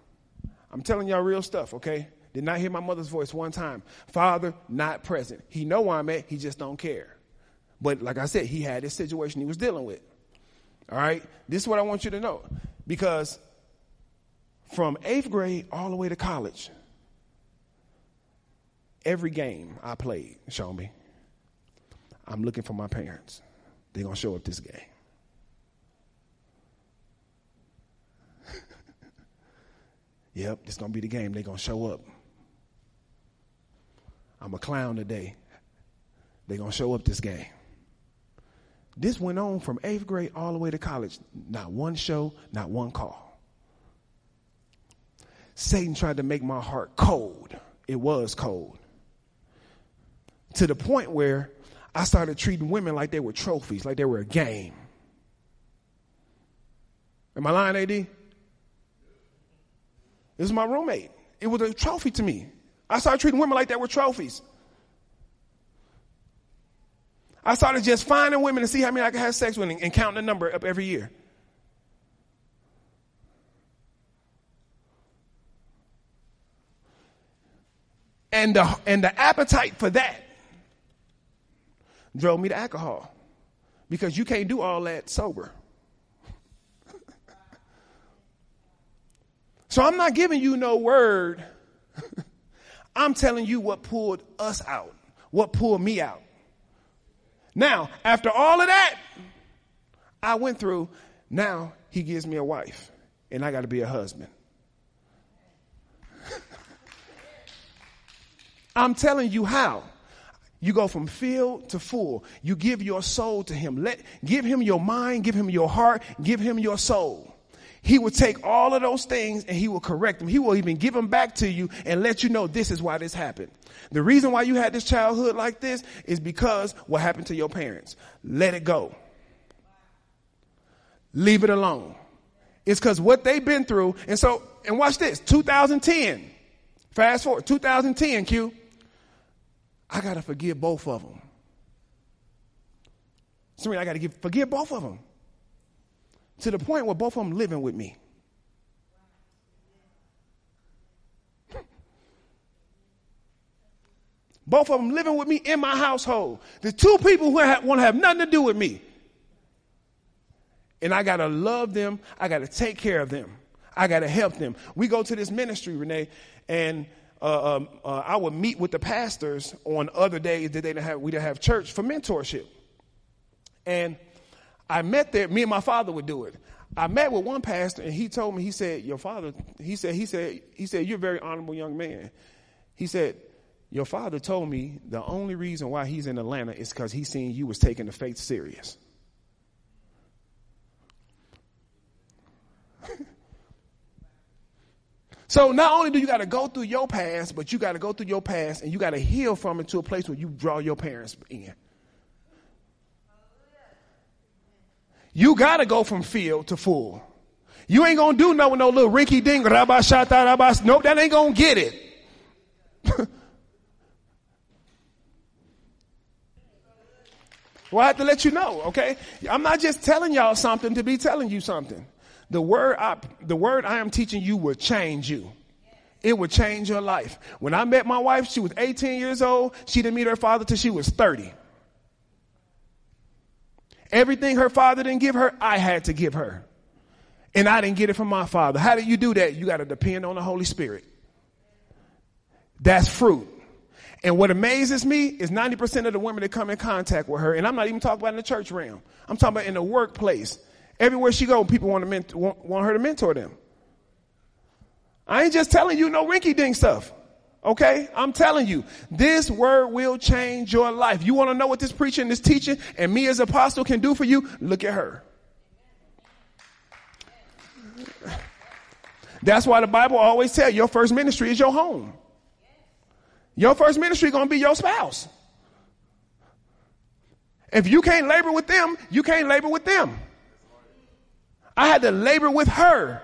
I'm telling y'all real stuff, okay? Did not hear my mother's voice one time. Father, not present. He know where I'm at, he just don't care. But like I said, he had this situation he was dealing with. All right? This is what I want you to know. Because from eighth grade all the way to college, every game I played, show me. I'm looking for my parents. They're going to show up this game. [LAUGHS] yep, this going to be the game. They're going to show up. I'm a clown today. They're going to show up this game. This went on from eighth grade all the way to college. Not one show, not one call. Satan tried to make my heart cold. It was cold to the point where I started treating women like they were trophies, like they were a game. Am I lying, AD? This is my roommate. It was a trophy to me. I started treating women like they were trophies. I started just finding women to see how many I could have sex with and counting the number up every year. And the, and the appetite for that drove me to alcohol because you can't do all that sober. [LAUGHS] so I'm not giving you no word. [LAUGHS] I'm telling you what pulled us out, what pulled me out. Now, after all of that, I went through, now he gives me a wife, and I got to be a husband. [LAUGHS] I'm telling you how. You go from filled to full. You give your soul to him. Let, give him your mind, give him your heart, give him your soul. He will take all of those things and he will correct them. He will even give them back to you and let you know this is why this happened. The reason why you had this childhood like this is because what happened to your parents. Let it go. leave it alone. It's because what they've been through. And so, and watch this 2010. Fast forward, 2010, Q. I got to forgive both of them. Sorry, I got to forgive both of them. To the point where both of them living with me. [LAUGHS] Both of them living with me in my household. The two people who want to have nothing to do with me. And I got to love them. I got to take care of them. I got to help them. We go to this ministry, Renee, and uh, um, uh, I would meet with the pastors on other days that they didn't have, we didn't have church for mentorship. And I met there, me and my father would do it. I met with one pastor and he told me, he said, your father, he said, he said, he said, you're a very honorable young man. He said, your father told me the only reason why he's in Atlanta is because he seen you was taking the faith serious. So not only do you got to go through your past, but you got to go through your past and you got to heal from it to a place where you draw your parents in. You got to go from field to full. You ain't gonna do no with no little rinky dink. Nope, that ain't gonna get it. [LAUGHS] Well, I have to let you know, okay? I'm not just telling y'all something to be telling you something. The word I, the word I am teaching you will change you. It will change your life. When I met my wife, she was 18 years old. She didn't meet her father till she was 30. Everything her father didn't give her, I had to give her. And I didn't get it from my father. How do you do that? You got to depend on the Holy Spirit. That's fruit. And what amazes me is 90% of the women that come in contact with her, and I'm not even talking about in the church realm. I'm talking about in the workplace. Everywhere she goes, people want, to mentor, want, want her to mentor them. I ain't just telling you no rinky dink stuff. Okay? I'm telling you, this word will change your life. You want to know what this preaching, this teaching, and me as apostle can do for you? Look at her. That's why the Bible always tells your first ministry is your home. Your first ministry going to be your spouse. If you can't labor with them, you can't labor with them. I had to labor with her.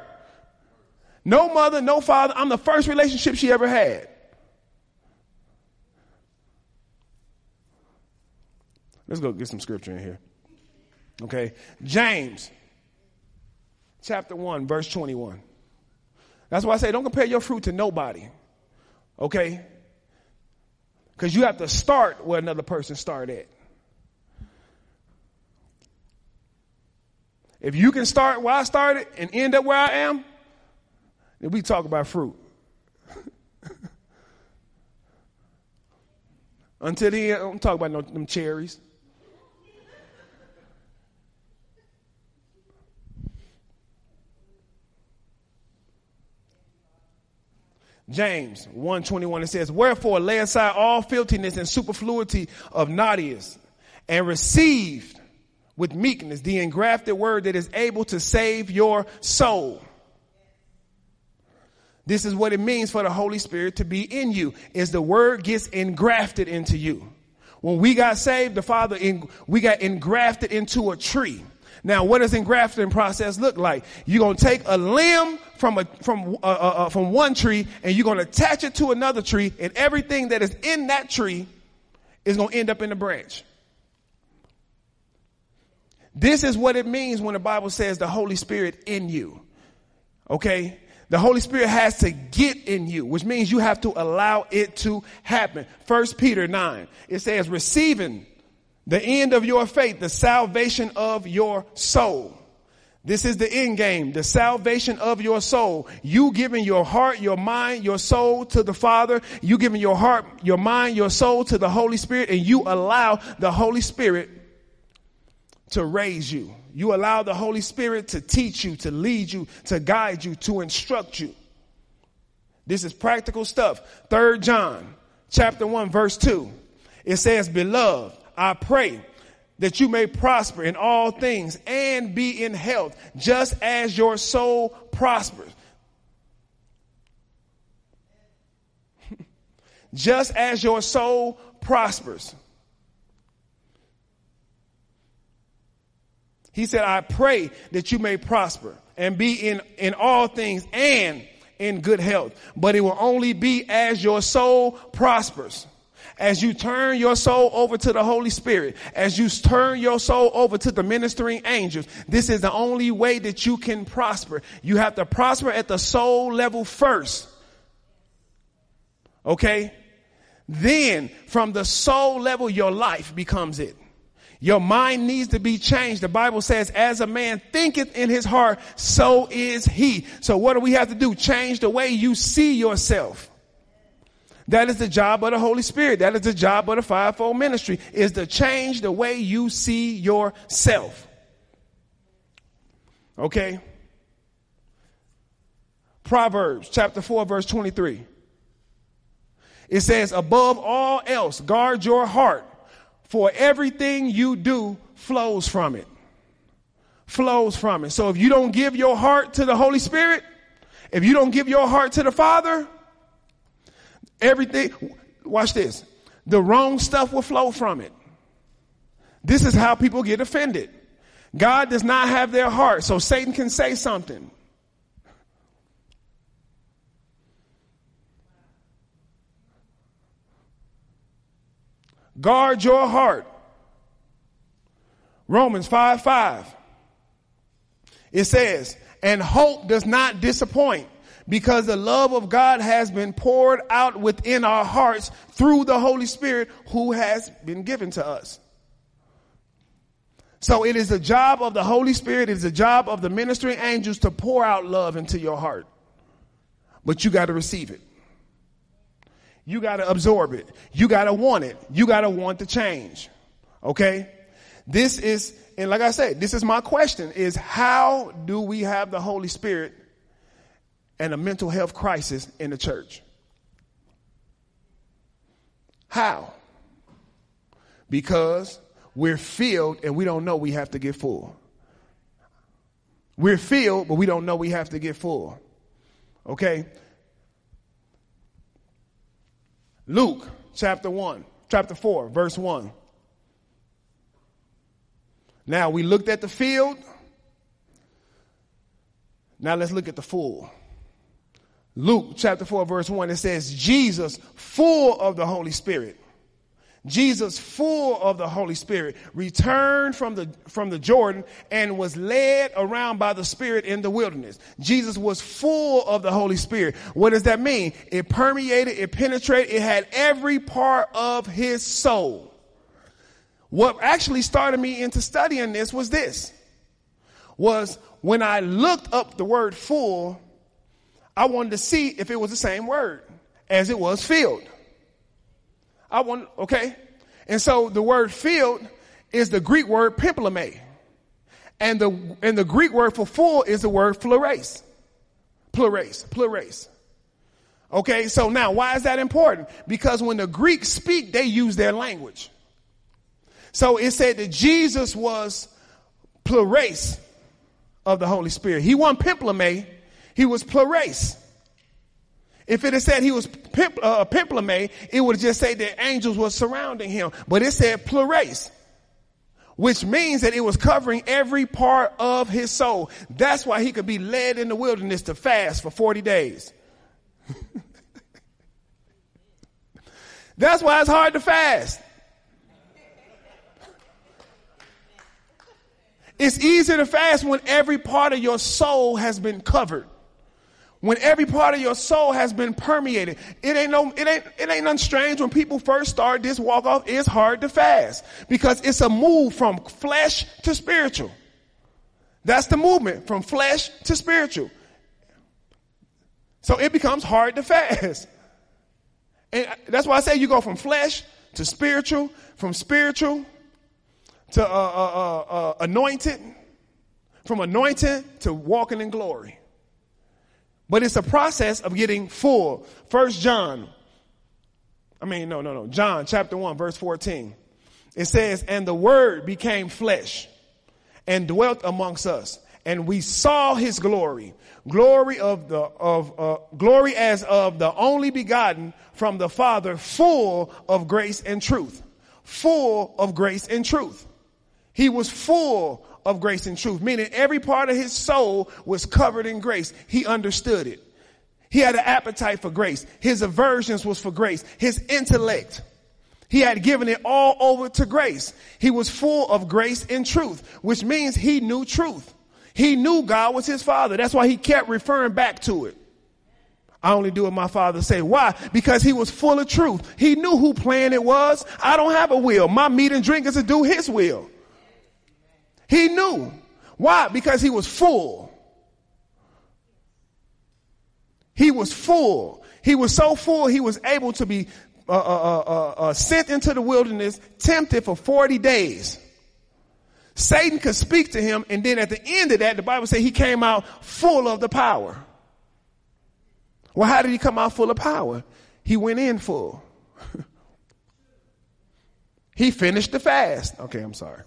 No mother, no father. I'm the first relationship she ever had. Let's go get some scripture in here. Okay. James chapter 1, verse 21. That's why I say don't compare your fruit to nobody. Okay? Because you have to start where another person started. If you can start where I started and end up where I am, then we talk about fruit. [LAUGHS] Until then, I'm talking about no, them cherries. James 121 it says, Wherefore lay aside all filthiness and superfluity of naughtiness, and receive with meekness the engrafted word that is able to save your soul. This is what it means for the Holy Spirit to be in you, is the word gets engrafted into you. When we got saved, the Father, in, we got engrafted into a tree. Now, what does engrafting process look like? You're to take a limb from a, from, uh, uh, uh, from one tree and you're to attach it to another tree and everything that is in that tree is to end up in the branch. This is what it means when the Bible says the Holy Spirit in you. Okay? The Holy Spirit has to get in you, which means you have to allow it to happen. First Peter 9, it says receiving the end of your faith, the salvation of your soul. This is the end game, the salvation of your soul. You giving your heart, your mind, your soul to the Father. You giving your heart, your mind, your soul to the Holy Spirit, and you allow the Holy Spirit to raise you. You allow the Holy Spirit to teach you, to lead you, to guide you, to instruct you. This is practical stuff. Third John chapter 1 verse 2. It says, beloved, I pray that you may prosper in all things and be in health, just as your soul prospers. [LAUGHS] just as your soul prospers. He said, I pray that you may prosper and be in, in all things and in good health. But it will only be as your soul prospers. As you turn your soul over to the Holy Spirit, as you turn your soul over to the ministering angels, this is the only way that you can prosper. You have to prosper at the soul level first. Okay? Then from the soul level, your life becomes it. Your mind needs to be changed. The Bible says, as a man thinketh in his heart, so is he. So what do we have to do? Change the way you see yourself. That is the job of the Holy Spirit. That is the job of the fivefold ministry is to change the way you see yourself. Okay? Proverbs chapter 4 verse 23. It says, above all else, guard your heart for everything you do flows from it. Flows from it. So if you don't give your heart to the Holy Spirit, if you don't give your heart to the Father, everything, watch this, the wrong stuff will flow from it. This is how people get offended. God does not have their heart, so Satan can say something. Guard your heart. Romans 5 5. It says, and hope does not disappoint because the love of God has been poured out within our hearts through the Holy Spirit who has been given to us. So it is the job of the Holy Spirit, it is the job of the ministering angels to pour out love into your heart. But you got to receive it. You got to absorb it. You got to want it. You got to want the change. Okay? This is, and like I said, this is my question is how do we have the Holy Spirit and a mental health crisis in the church? How? Because we're filled and we don't know we have to get full. We're filled, but we don't know we have to get full. Okay? Luke chapter 1, chapter 4, verse 1. Now we looked at the field. Now let's look at the full. Luke chapter 4, verse 1, it says, Jesus, full of the Holy Spirit, Jesus, full of the Holy Spirit, returned from the, from the Jordan and was led around by the Spirit in the wilderness. Jesus was full of the Holy Spirit. What does that mean? It permeated, it penetrated, it had every part of his soul. What actually started me into studying this was this, was when I looked up the word full, I wanted to see if it was the same word as it was filled. I want, okay? And so the word filled is the Greek word pimpleme. And the, and the Greek word for full is the word plurace. Plurace, plurace. Okay, so now why is that important? Because when the Greeks speak, they use their language. So it said that Jesus was plurace of the Holy Spirit. He wasn't pimpleme, he was plurace. If it had said he was pimp, uh, it would just say that angels were surrounding him. But it said plurace, which means that it was covering every part of his soul. That's why he could be led in the wilderness to fast for 40 days. [LAUGHS] That's why it's hard to fast. It's easier to fast when every part of your soul has been covered when every part of your soul has been permeated. It ain't no, it ain't, it ain't nothing strange when people first start this walk off. It's hard to fast because it's a move from flesh to spiritual. That's the movement from flesh to spiritual. So it becomes hard to fast. And that's why I say you go from flesh to spiritual, from spiritual to uh, uh, uh, uh anointed, from anointed to walking in glory. But it's a process of getting full. First John, I mean, no, no, no. John chapter 1, verse 14. It says, And the word became flesh and dwelt amongst us. And we saw his glory, glory of the, of, uh, glory as of the only begotten from the Father, full of grace and truth. Full of grace and truth. He was full of grace and truth, meaning every part of his soul was covered in grace. He understood it. He had an appetite for grace. His aversions was for grace. His intellect. He had given it all over to grace. He was full of grace and truth, which means he knew truth. He knew God was his father. That's why he kept referring back to it. I only do what my father say. Why? Because he was full of truth. He knew who plan it was. I don't have a will. My meat and drink is to do his will. He knew. Why? Because he was full. He was full. He was so full, he was able to be uh, uh, uh, uh, uh sent into the wilderness, tempted for 40 days. Satan could speak to him, and then at the end of that, the Bible says he came out full of the power. Well, how did he come out full of power? He went in full. [LAUGHS] he finished the fast. Okay, I'm sorry.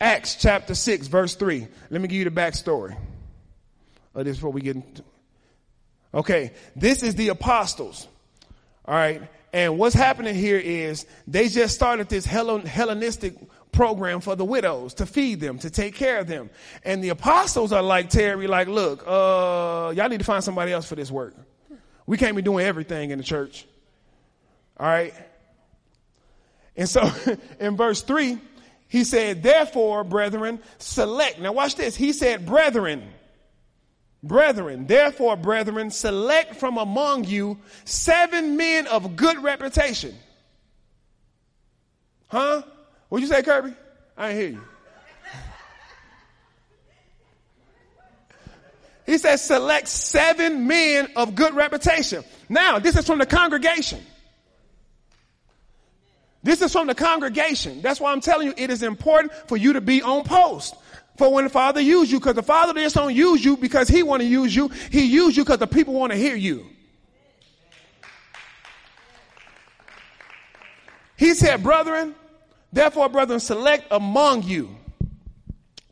Acts chapter 6, verse 3. Let me give you the backstory of this before we get into. Okay, this is the apostles. All right, and what's happening here is they just started this Hellenistic program for the widows to feed them, to take care of them. And the apostles are like Terry, like, look, uh, y'all need to find somebody else for this work. We can't be doing everything in the church. All right. And so [LAUGHS] in verse three, he said, therefore, brethren, select. Now watch this. He said, brethren. Brethren, therefore, brethren, select from among you seven men of good reputation. Huh? What'd you say, Kirby? I didn't hear you. He says, select seven men of good reputation. Now, this is from the congregation. This is from the congregation. That's why I'm telling you it is important for you to be on post for when the Father used you, because the Father just don't use you because He want to use you. He used you because the people want to hear you. He said, brethren, therefore, brethren, select among you,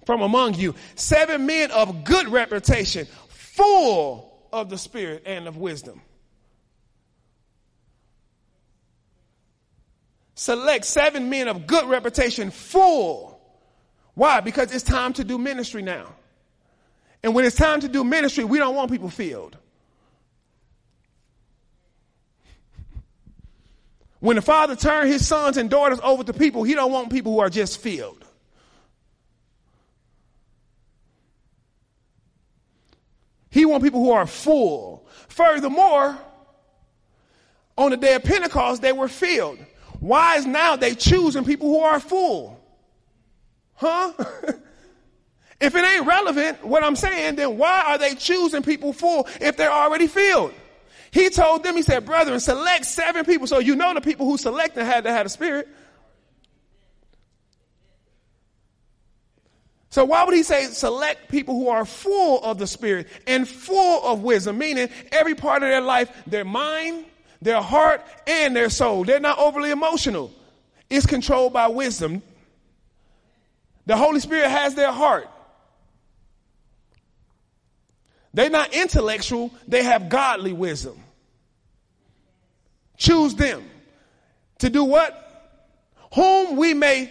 from among you, seven men of good reputation, full of the Spirit and of wisdom. Select seven men of good reputation, full why? Because it's time to do ministry now. And when it's time to do ministry, we don't want people filled. When the father turned his sons and daughters over to people, he don't want people who are just filled. He want people who are full. Furthermore, on the day of Pentecost, they were filled. Why is now they choosing people who are full? Huh? [LAUGHS] if it ain't relevant, what I'm saying, then why are they choosing people full if they're already filled? He told them, he said, brethren, select seven people. So you know the people who selected had to have a spirit. So why would he say select people who are full of the spirit and full of wisdom? Meaning every part of their life, their mind, their heart, and their soul. They're not overly emotional. It's controlled by wisdom. The Holy Spirit has their heart. They're not intellectual, they have godly wisdom. Choose them to do what? Whom we may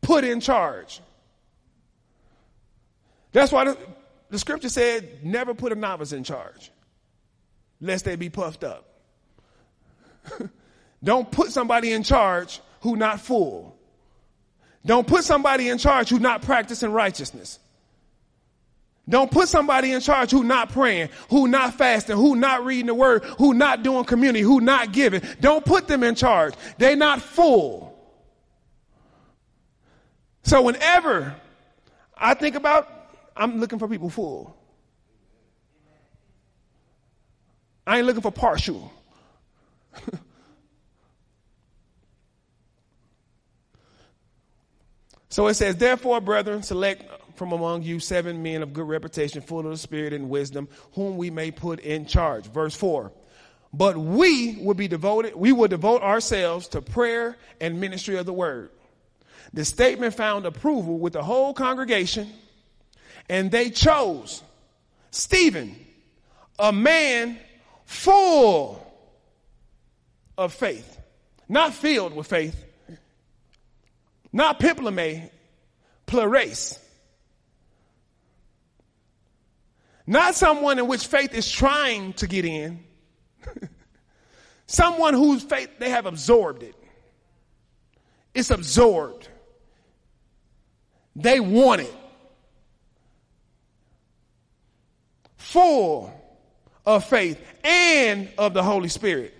put in charge. That's why the, the scripture said, never put a novice in charge, lest they be puffed up. [LAUGHS] Don't put somebody in charge who not full. Don't put somebody in charge who not practicing righteousness. Don't put somebody in charge who not praying, who not fasting, who not reading the word, who not doing community, who not giving. Don't put them in charge. They're not full. So whenever I think about, I'm looking for people full. I ain't looking for partial. [LAUGHS] So it says, Therefore, brethren, select from among you seven men of good reputation, full of the Spirit and wisdom, whom we may put in charge. Verse 4. But we will be devoted, we will devote ourselves to prayer and ministry of the word. The statement found approval with the whole congregation, and they chose Stephen, a man full of faith not filled with faith, not pimpleme, plurace. Not someone in which faith is trying to get in. [LAUGHS] someone whose faith they have absorbed it. It's absorbed. They want it. Full of faith and of the Holy Spirit.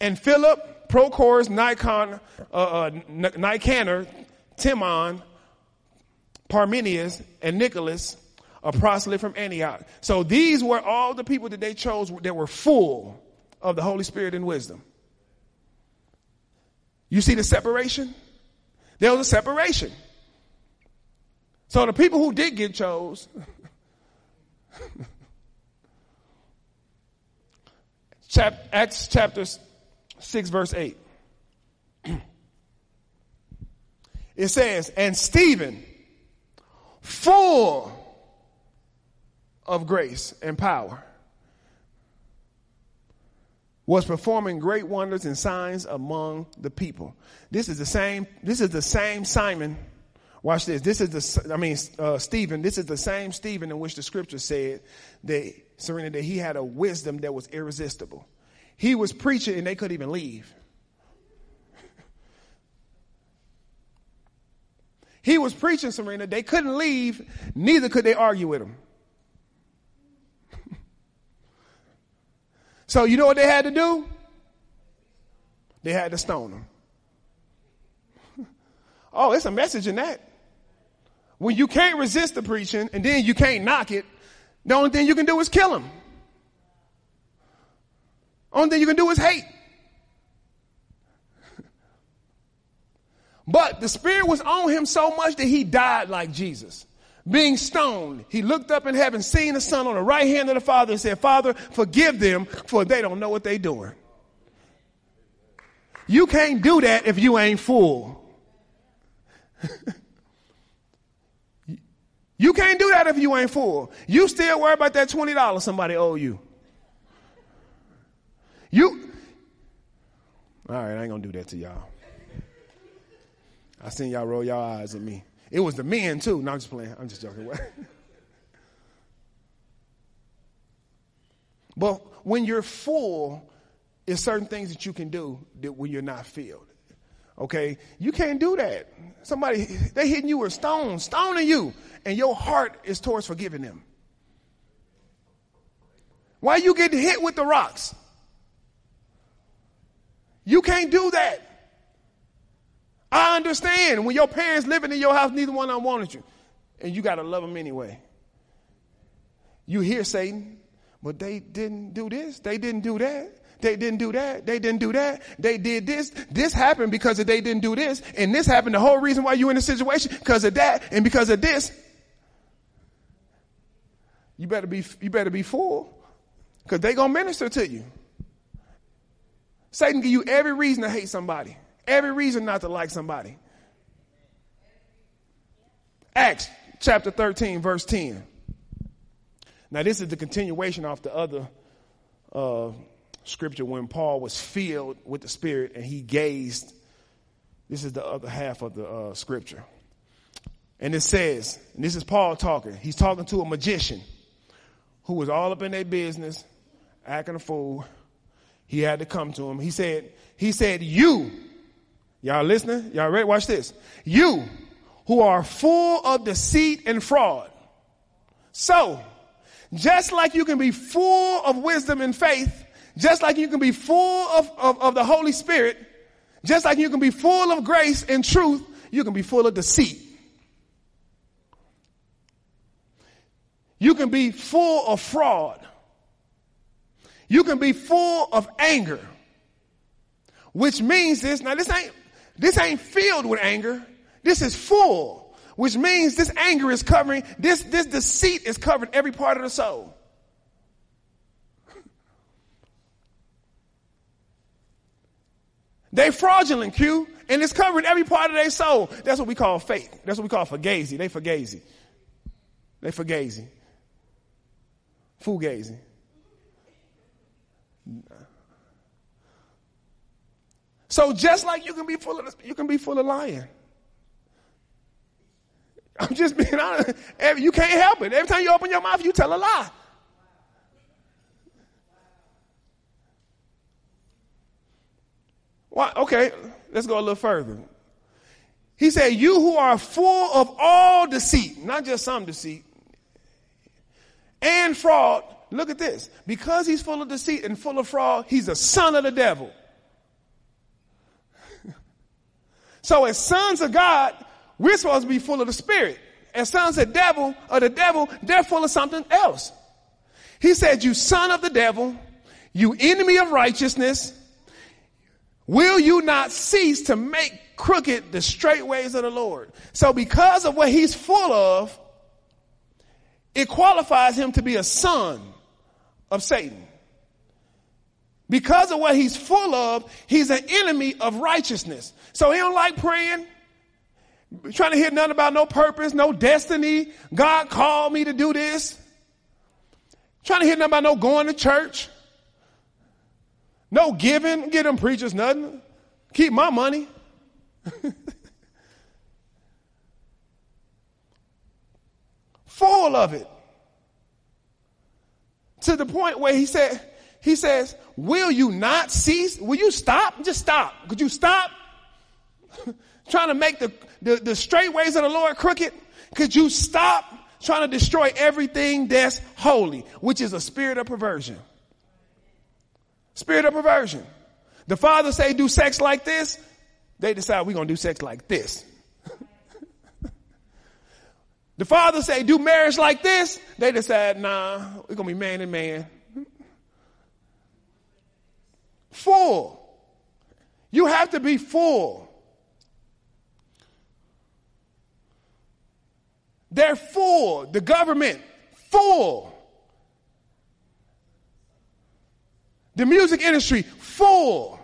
And Philip, Prochorus, Nikon, uh, uh, Nicanor, Timon, Parmenius, and Nicholas, a proselyte from Antioch. So these were all the people that they chose that were full of the Holy Spirit and wisdom. You see the separation? There was a separation. So the people who did get chose, [LAUGHS] Chap- Acts chapter 6, verse 8. It says, And Stephen, full of grace and power, was performing great wonders and signs among the people. This is the same, this is the same Simon. Watch this. This is the, I mean, uh, Stephen, this is the same Stephen in which the scripture said that, Serena, that he had a wisdom that was irresistible. He was preaching and they couldn't even leave. [LAUGHS] he was preaching, Serena. They couldn't leave, neither could they argue with him. [LAUGHS] So you know what they had to do? They had to stone him. [LAUGHS] oh, it's a message in that. When you can't resist the preaching and then you can't knock it, the only thing you can do is kill him. Only thing you can do is hate. [LAUGHS] But the Spirit was on him so much that he died like Jesus being stoned, he looked up in heaven, seeing the Son on the right hand of the Father, and said, Father, forgive them, for they don't know what they're doing. You can't do that if you ain't full. [LAUGHS] you can't do that if you ain't full. You still worry about that $20 somebody owe you. You, all right, I ain't gonna do that to y'all. I seen y'all roll y'all eyes at me. It was the men too. No, I'm just playing. I'm just joking. [LAUGHS] but when you're full, there's certain things that you can do that when you're not filled. Okay? You can't do that. Somebody, they hitting you with stones, stoning you, and your heart is towards forgiving them. Why you getting hit with the rocks? You can't do that. I understand when your parents living in your house, neither one of them wanted you. And you got to love them anyway. You hear Satan, but they didn't do this. They didn't do that. They didn't do that. They didn't do that. They did this. This happened because they didn't do this. And this happened the whole reason why you're in this situation because of that and because of this. You better be, you better be full because they going to minister to you. Satan give you every reason to hate somebody. Every reason not to like somebody. Acts chapter 13, verse 10. Now, this is the continuation of the other uh, scripture when Paul was filled with the Spirit and he gazed. This is the other half of the uh, scripture. And it says, and this is Paul talking, he's talking to a magician who was all up in their business, acting a fool. He had to come to him. He said, he said, you Y'all listening? Y'all ready? Watch this. You who are full of deceit and fraud. So, just like you can be full of wisdom and faith, just like you can be full of, of, of the Holy Spirit, just like you can be full of grace and truth, you can be full of deceit. You can be full of fraud. You can be full of anger. Which means this, now this ain't, this ain't filled with anger. This is full, which means this anger is covering, this, this deceit is covering every part of the soul. They fraudulent, Q, and it's covering every part of their soul. That's what we call faith. That's what we call fugazi. They fugazi. They fugazi. Fugazi. So just like you can be full of, you can be full of lying. [LAUGHS] I'm just being honest. You can't help it. Every time you open your mouth, you tell a lie. Why? Okay, let's go a little further. He said, You who are full of all deceit, not just some deceit, and fraud. Look at this. Because he's full of deceit and full of fraud, he's a son of the devil. So, as sons of God, we're supposed to be full of the Spirit. As sons of the devil, or the devil, they're full of something else. He said, You son of the devil, you enemy of righteousness, will you not cease to make crooked the straight ways of the Lord. So because of what he's full of, it qualifies him to be a son of Satan. Because of what he's full of, he's an enemy of righteousness. So he don't like praying, trying to hear nothing about no purpose, no destiny. God called me to do this. Trying to hear nothing about no going to church. No giving, get them preachers nothing. Keep my money. [LAUGHS] Full of it. To the point where he said, he says, will you not cease? Will you stop? Just stop. Could you stop? [LAUGHS] trying to make the, the, the straight ways of the Lord crooked? Could you stop trying to destroy everything that's holy, which is a spirit of perversion? Spirit of perversion. The father say do sex like this. They decide we're going to do sex like this. [LAUGHS] the father say do marriage like this. They decide, nah, we're going to be man and man. Full. You have to be full. They're full. The government, full. The music industry, full.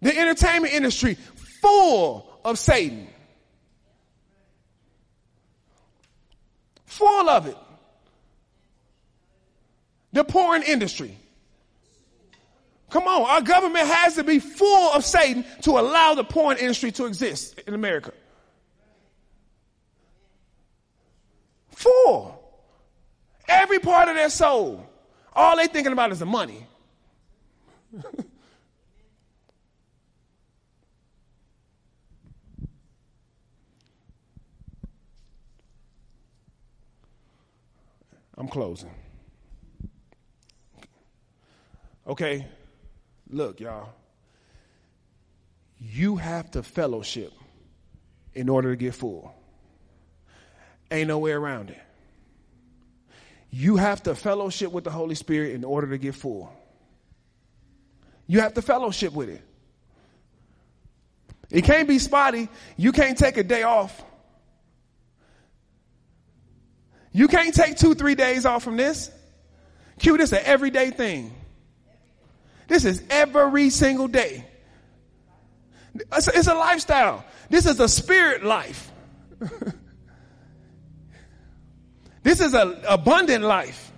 The entertainment industry full of Satan. Full of it. The porn industry. Come on, our government has to be full of Satan to allow the porn industry to exist in America. Full. Every part of their soul. All they're thinking about is the money. [LAUGHS] I'm closing. Okay, look, y'all. You have to fellowship in order to get full. Ain't no way around it. You have to fellowship with the Holy Spirit in order to get full. You have to fellowship with it. It can't be spotty. You can't take a day off You can't take two, three days off from this. Q, this is an everyday thing. This is every single day. It's a, it's a lifestyle. This is a spirit life. [LAUGHS] this is an abundant life.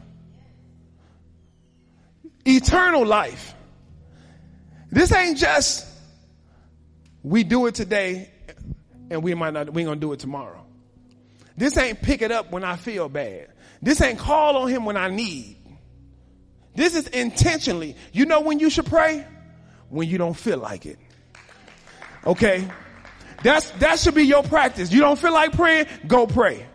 Eternal life. This ain't just we do it today and we might not we gonna do it tomorrow. This ain't pick it up when I feel bad. This ain't call on him when I need. This is intentionally. You know when you should pray? When you don't feel like it. Okay? That's, that should be your practice. You don't feel like praying? Go pray.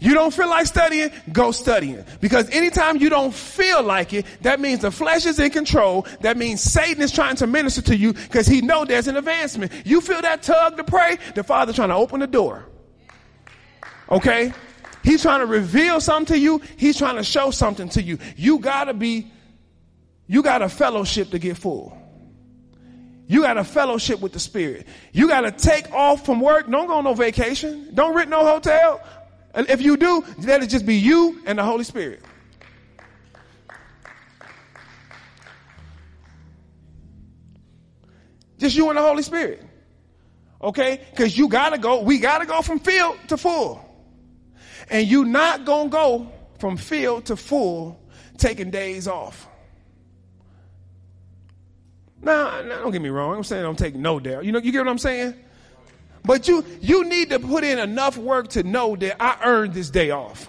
You don't feel like studying? Go studying. Because anytime you don't feel like it, that means the flesh is in control. That means Satan is trying to minister to you because he know there's an advancement. You feel that tug to pray? The Father's trying to open the door. Okay? He's trying to reveal something to you. He's trying to show something to you. You gotta be, you got a fellowship to get full. You gotta fellowship with the Spirit. You gotta take off from work. Don't go on no vacation. Don't rent no hotel. And if you do, let it just be you and the Holy Spirit. Just you and the Holy Spirit. Okay? Because you gotta go, we gotta go from field to full. And you not gonna go from field to full taking days off. Now, now, don't get me wrong. I'm saying I'm taking no day. You know, you get what I'm saying? But you you need to put in enough work to know that I earned this day off.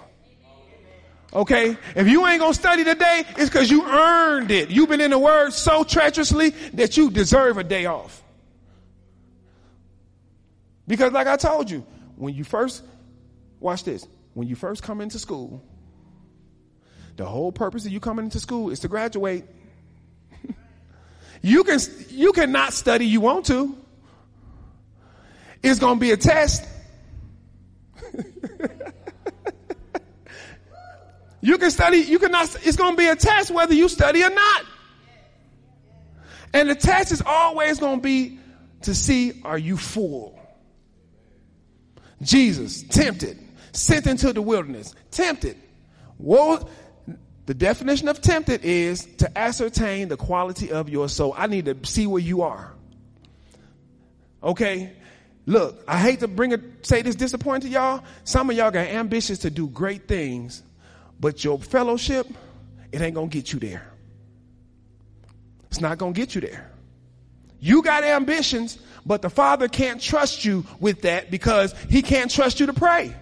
Okay? If you ain't gonna study today, it's because you earned it. You've been in the word so treacherously that you deserve a day off. Because like I told you, when you first watch this, when you first come into school, the whole purpose of you coming into school is to graduate. [LAUGHS] you can you cannot study you want to. It's going to be a test. [LAUGHS] you can study, you cannot, it's going to be a test whether you study or not. And the test is always going to be to see are you full? Jesus, tempted, sent into the wilderness, tempted. Well, the definition of tempted is to ascertain the quality of your soul. I need to see where you are. Okay? Look, I hate to bring it, say this disappointing to y'all. Some of y'all got ambitions to do great things, but your fellowship, it ain't gonna get you there. It's not gonna get you there. You got ambitions, but the Father can't trust you with that because He can't trust you to pray.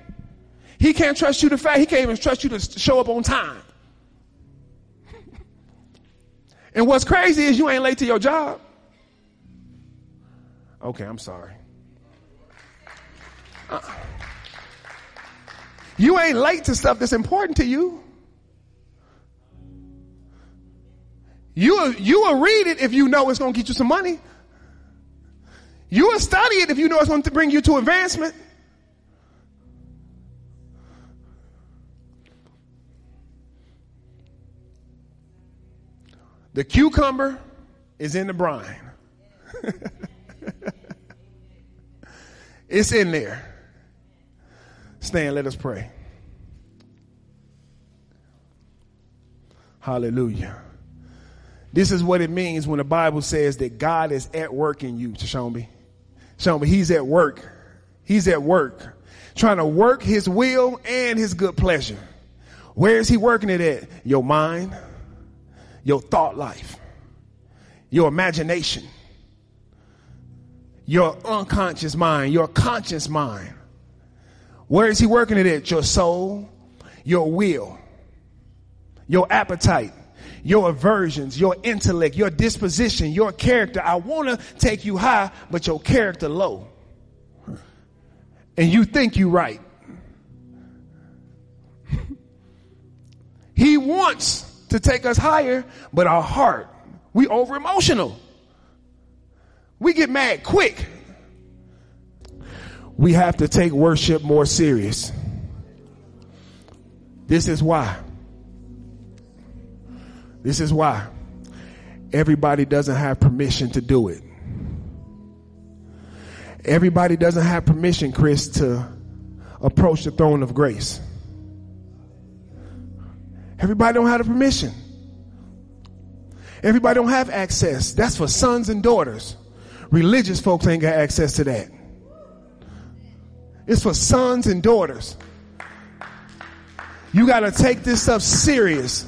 He can't trust you to fast. He can't even trust you to show up on time. [LAUGHS] and what's crazy is you ain't late to your job. Okay, I'm sorry. Uh, you ain't late to stuff that's important to you. You will, you will read it if you know it's going to get you some money. You will study it if you know it's going to bring you to advancement. The cucumber is in the brine. [LAUGHS] it's in there. Stand, let us pray. Hallelujah. This is what it means when the Bible says that God is at work in you. Show me, He's at work. He's at work. Trying to work His will and His good pleasure. Where is He working it at? Your mind, your thought life, your imagination, your unconscious mind, your conscious mind. Where is he working it at? Your soul, your will, your appetite, your aversions, your intellect, your disposition, your character. I want to take you high, but your character low. And you think you're right. [LAUGHS] he wants to take us higher, but our heart, we over emotional. We get mad quick we have to take worship more serious. This is why. This is why. Everybody doesn't have permission to do it. Everybody doesn't have permission, Chris, to approach the throne of grace. Everybody don't have the permission. Everybody don't have access. That's for sons and daughters. Religious folks ain't got access to that. It's for sons and daughters. You got to take this stuff serious.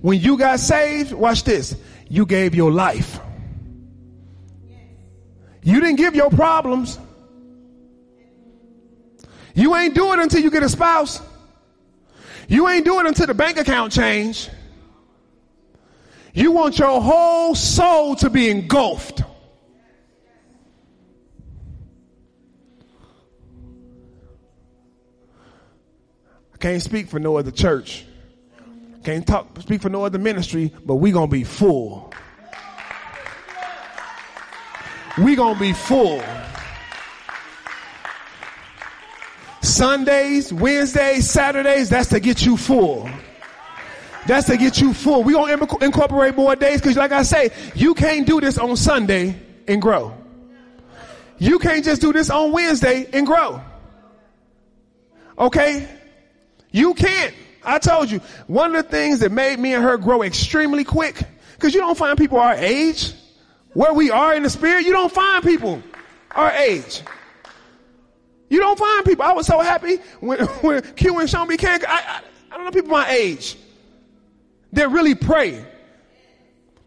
When you got saved, watch this. You gave your life. You didn't give your problems. You ain't do it until you get a spouse. You ain't doing it until the bank account change. You want your whole soul to be engulfed. I can't speak for no other church. Can't talk, speak for no other ministry, but we gonna be full. We gonna be full. Sundays, Wednesdays, Saturdays, that's to get you full. That's to get you full. We gonna incorporate more days because like I say, you can't do this on Sunday and grow. You can't just do this on Wednesday and grow. Okay? You can't. I told you, one of the things that made me and her grow extremely quick, because you don't find people our age, where we are in the spirit, you don't find people our age. You don't find people. I was so happy when, [LAUGHS] when Q and Sean became, I, I, I don't know people my age that really pray.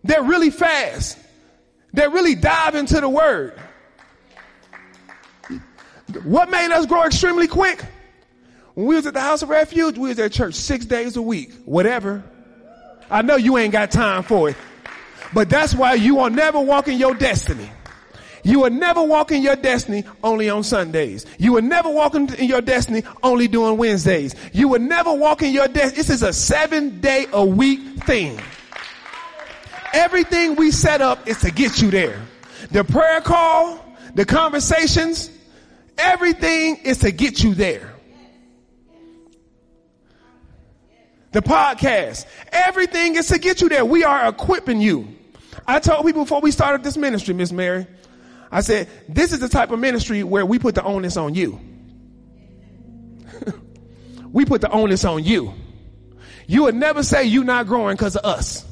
that really fast, that really dive into the word. What made us grow extremely quick? When we was at the house of refuge, we was at church six days a week, whatever. I know you ain't got time for it, but that's why you are never walking your destiny. You will never walk in your destiny only on Sundays. You will never walk in your destiny only doing Wednesdays. You will never walk in your destiny. This is a seven day a week thing. Everything we set up is to get you there. The prayer call, the conversations, everything is to get you there. The podcast, everything is to get you there. We are equipping you. I told people before we started this ministry, Miss Mary, I said, this is the type of ministry where we put the onus on you. [LAUGHS] we put the onus on you. You would never say you're not growing because of us.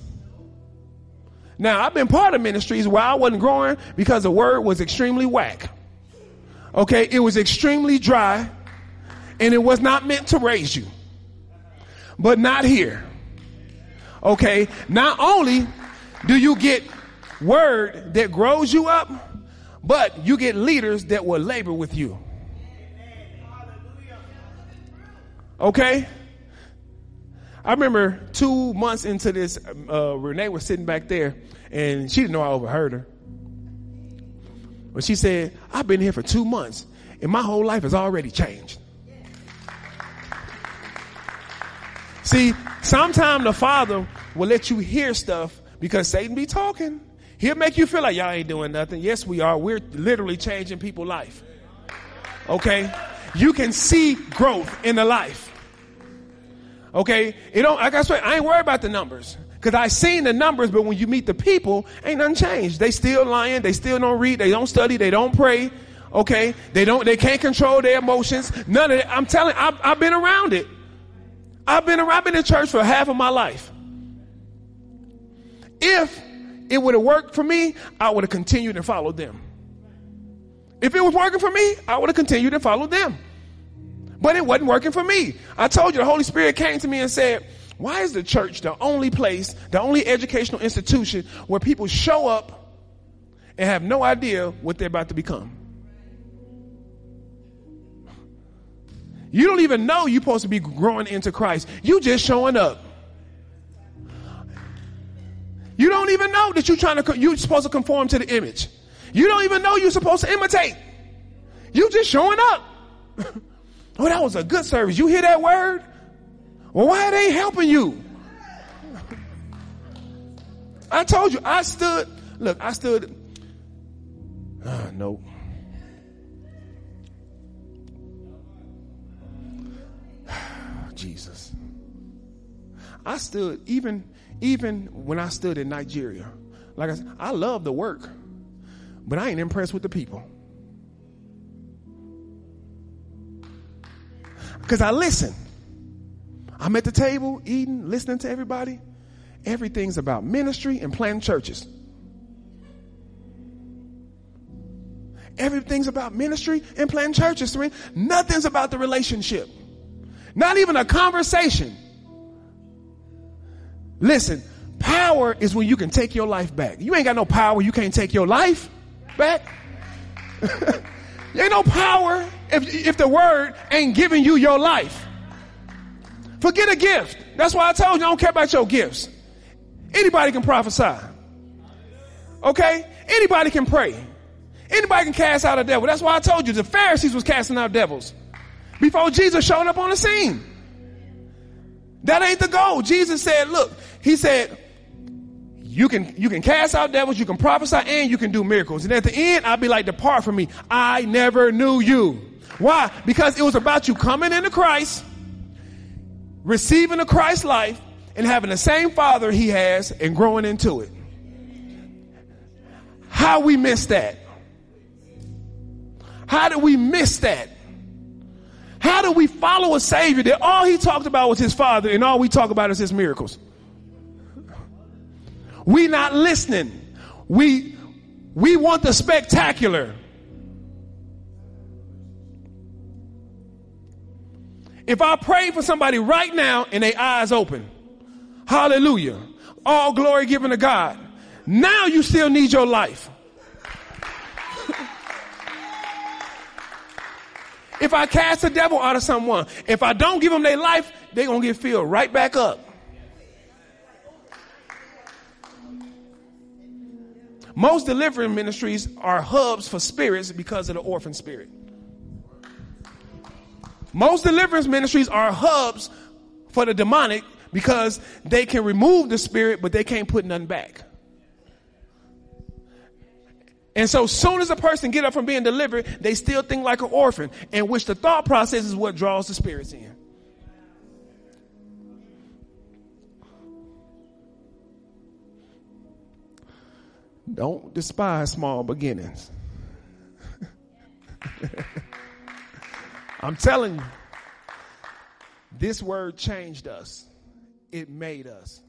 Now, I've been part of ministries where I wasn't growing because the word was extremely whack. Okay, it was extremely dry and it was not meant to raise you. But not here. Okay, not only do you get word that grows you up, but you get leaders that will labor with you. Okay? I remember two months into this, uh, Renee was sitting back there and she didn't know I overheard her. But she said, I've been here for two months and my whole life has already changed. See, sometimes the Father will let you hear stuff because Satan be talking. He'll make you feel like y'all ain't doing nothing. Yes, we are. We're literally changing people's life. Okay? You can see growth in the life. Okay? It don't, like I said, I ain't worried about the numbers. Cause I seen the numbers, but when you meet the people, ain't nothing changed. They still lying. They still don't read. They don't study. They don't pray. Okay? They don't, they can't control their emotions. None of it. I'm telling, I've, I've been around it. I've been around, I've been in church for half of my life. If it would have worked for me, I would have continued and followed them. If it was working for me, I would have continued and followed them. But it wasn't working for me. I told you the Holy Spirit came to me and said, why is the church the only place, the only educational institution where people show up and have no idea what they're about to become? You don't even know you're supposed to be growing into Christ. You just showing up. You don't even know that you're trying to, you're supposed to conform to the image. You don't even know you're supposed to imitate. You just showing up. [LAUGHS] oh, that was a good service. You hear that word? Well, why are they helping you? I told you, I stood, look, I stood, uh, nope. [SIGHS] Jesus. I stood even even when I stood in Nigeria, like I said, I love the work, but I ain't impressed with the people. Because I listen. I'm at the table eating, listening to everybody. Everything's about ministry and planting churches. Everything's about ministry and planting churches. Nothing's about the relationship. Not even a conversation. Listen, power is when you can take your life back. You ain't got no power, you can't take your life back. [LAUGHS] ain't no power if, if the word ain't giving you your life. Forget a gift. That's why I told you I don't care about your gifts. Anybody can prophesy. Okay? Anybody can pray. Anybody can cast out a devil. That's why I told you the Pharisees was casting out devils before Jesus showed up on the scene. That ain't the goal. Jesus said, look, he said, you can, you can cast out devils, you can prophesy, and you can do miracles. And at the end, I'll be like, depart from me. I never knew you. Why? Because it was about you coming into Christ, receiving a Christ life, and having the same father he has and growing into it. How we miss that? How did we miss that? How do we follow a savior that all he talked about was his father and all we talk about is his miracles? We not listening. We, we want the spectacular. If I pray for somebody right now and their eyes open, hallelujah, all glory given to God. Now you still need your life. if I cast the devil out of someone, if I don't give them their life, they're going to get filled right back up. Most deliverance ministries are hubs for spirits because of the orphan spirit. Most deliverance ministries are hubs for the demonic because they can remove the spirit, but they can't put nothing back. And so soon as a person get up from being delivered, they still think like an orphan, in which the thought process is what draws the spirits in. Don't despise small beginnings. I'm telling you, this word changed us. It made us.